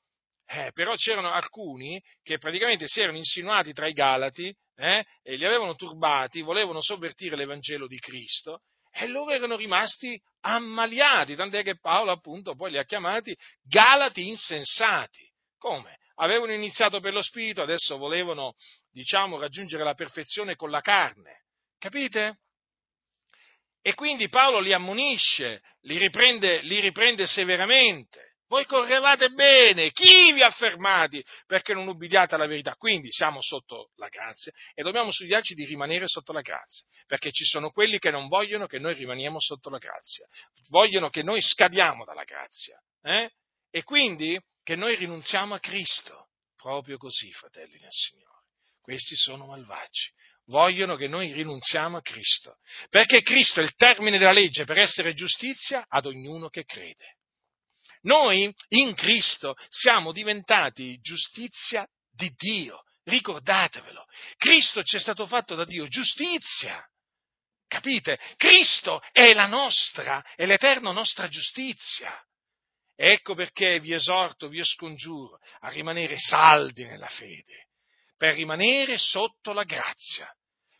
eh, però c'erano alcuni che praticamente si erano insinuati tra i Galati eh, e li avevano turbati, volevano sovvertire l'Evangelo di Cristo e loro erano rimasti ammaliati, tant'è che Paolo appunto poi li ha chiamati Galati insensati. Come? Avevano iniziato per lo Spirito, adesso volevano, diciamo, raggiungere la perfezione con la carne. Capite? E quindi Paolo li ammonisce, li riprende, li riprende severamente. Voi correvate bene, chi vi ha fermati perché non ubbidiate alla verità? Quindi siamo sotto la grazia e dobbiamo studiarci di rimanere sotto la grazia, perché ci sono quelli che non vogliono che noi rimaniamo sotto la grazia, vogliono che noi scadiamo dalla grazia eh? e quindi che noi rinunziamo a Cristo. Proprio così, fratelli del Signore. Questi sono malvagi vogliono che noi rinunziamo a Cristo, perché Cristo è il termine della legge per essere giustizia ad ognuno che crede. Noi in Cristo siamo diventati giustizia di Dio. Ricordatevelo. Cristo ci è stato fatto da Dio giustizia. Capite? Cristo è la nostra, è l'eterna nostra giustizia. Ecco perché vi esorto, vi scongiuro a rimanere saldi nella fede, per rimanere sotto la grazia.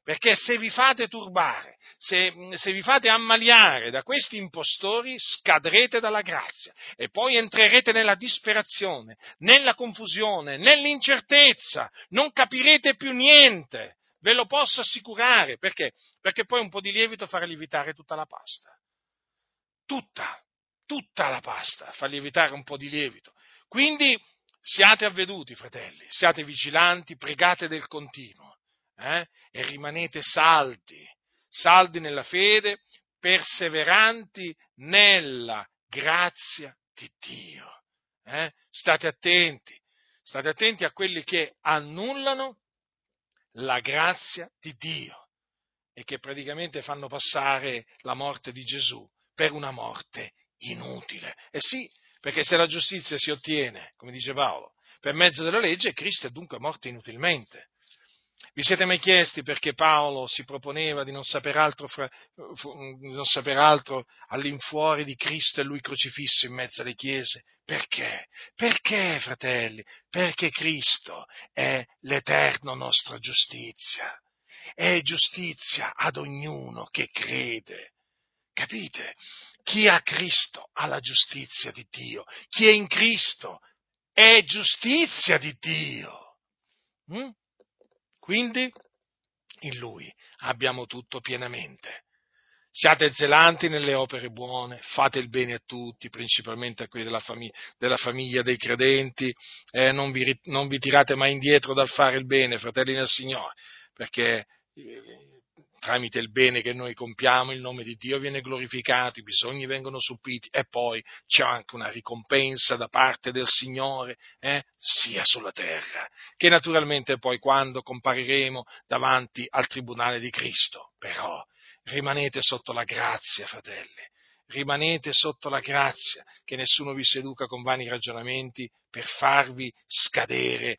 Perché se vi fate turbare, se, se, vi fate ammaliare da questi impostori, scadrete dalla grazia e poi entrerete nella disperazione, nella confusione, nell'incertezza, non capirete più niente, ve lo posso assicurare, perché? Perché poi un po' di lievito farà lievitare tutta la pasta. Tutta, tutta la pasta fa lievitare un po' di lievito. Quindi siate avveduti, fratelli, siate vigilanti, pregate del continuo eh? e rimanete saldi, saldi nella fede, perseveranti nella grazia di Dio. Eh? State attenti, state attenti a quelli che annullano la grazia di Dio e che praticamente fanno passare la morte di Gesù per una morte inutile. E sì, perché se la giustizia si ottiene, come dice Paolo, per mezzo della legge, Cristo è dunque morto inutilmente. Vi siete mai chiesti perché Paolo si proponeva di non saper altro, fra, non saper altro all'infuori di Cristo e lui crocifisso in mezzo alle chiese? Perché? Perché, fratelli? Perché Cristo è l'eterno nostra giustizia. È giustizia ad ognuno che crede. Capite? Chi ha Cristo ha la giustizia di Dio. Chi è in Cristo è giustizia di Dio. Mm? Quindi in Lui abbiamo tutto pienamente. Siate zelanti nelle opere buone, fate il bene a tutti, principalmente a quelli della famiglia, della famiglia dei credenti, eh, non, vi, non, vi, tirate mai indietro dal fare il bene, fratelli nel Signore, perché eh, tramite il bene che noi compiamo, il nome di Dio viene glorificato, i bisogni vengono suppiti e poi c'è anche una ricompensa da parte del Signore, eh, sia sulla terra, che naturalmente poi quando compariremo davanti al tribunale di Cristo. Però rimanete sotto la grazia, fratelli, rimanete sotto la grazia, che nessuno vi seduca con vani ragionamenti per farvi scadere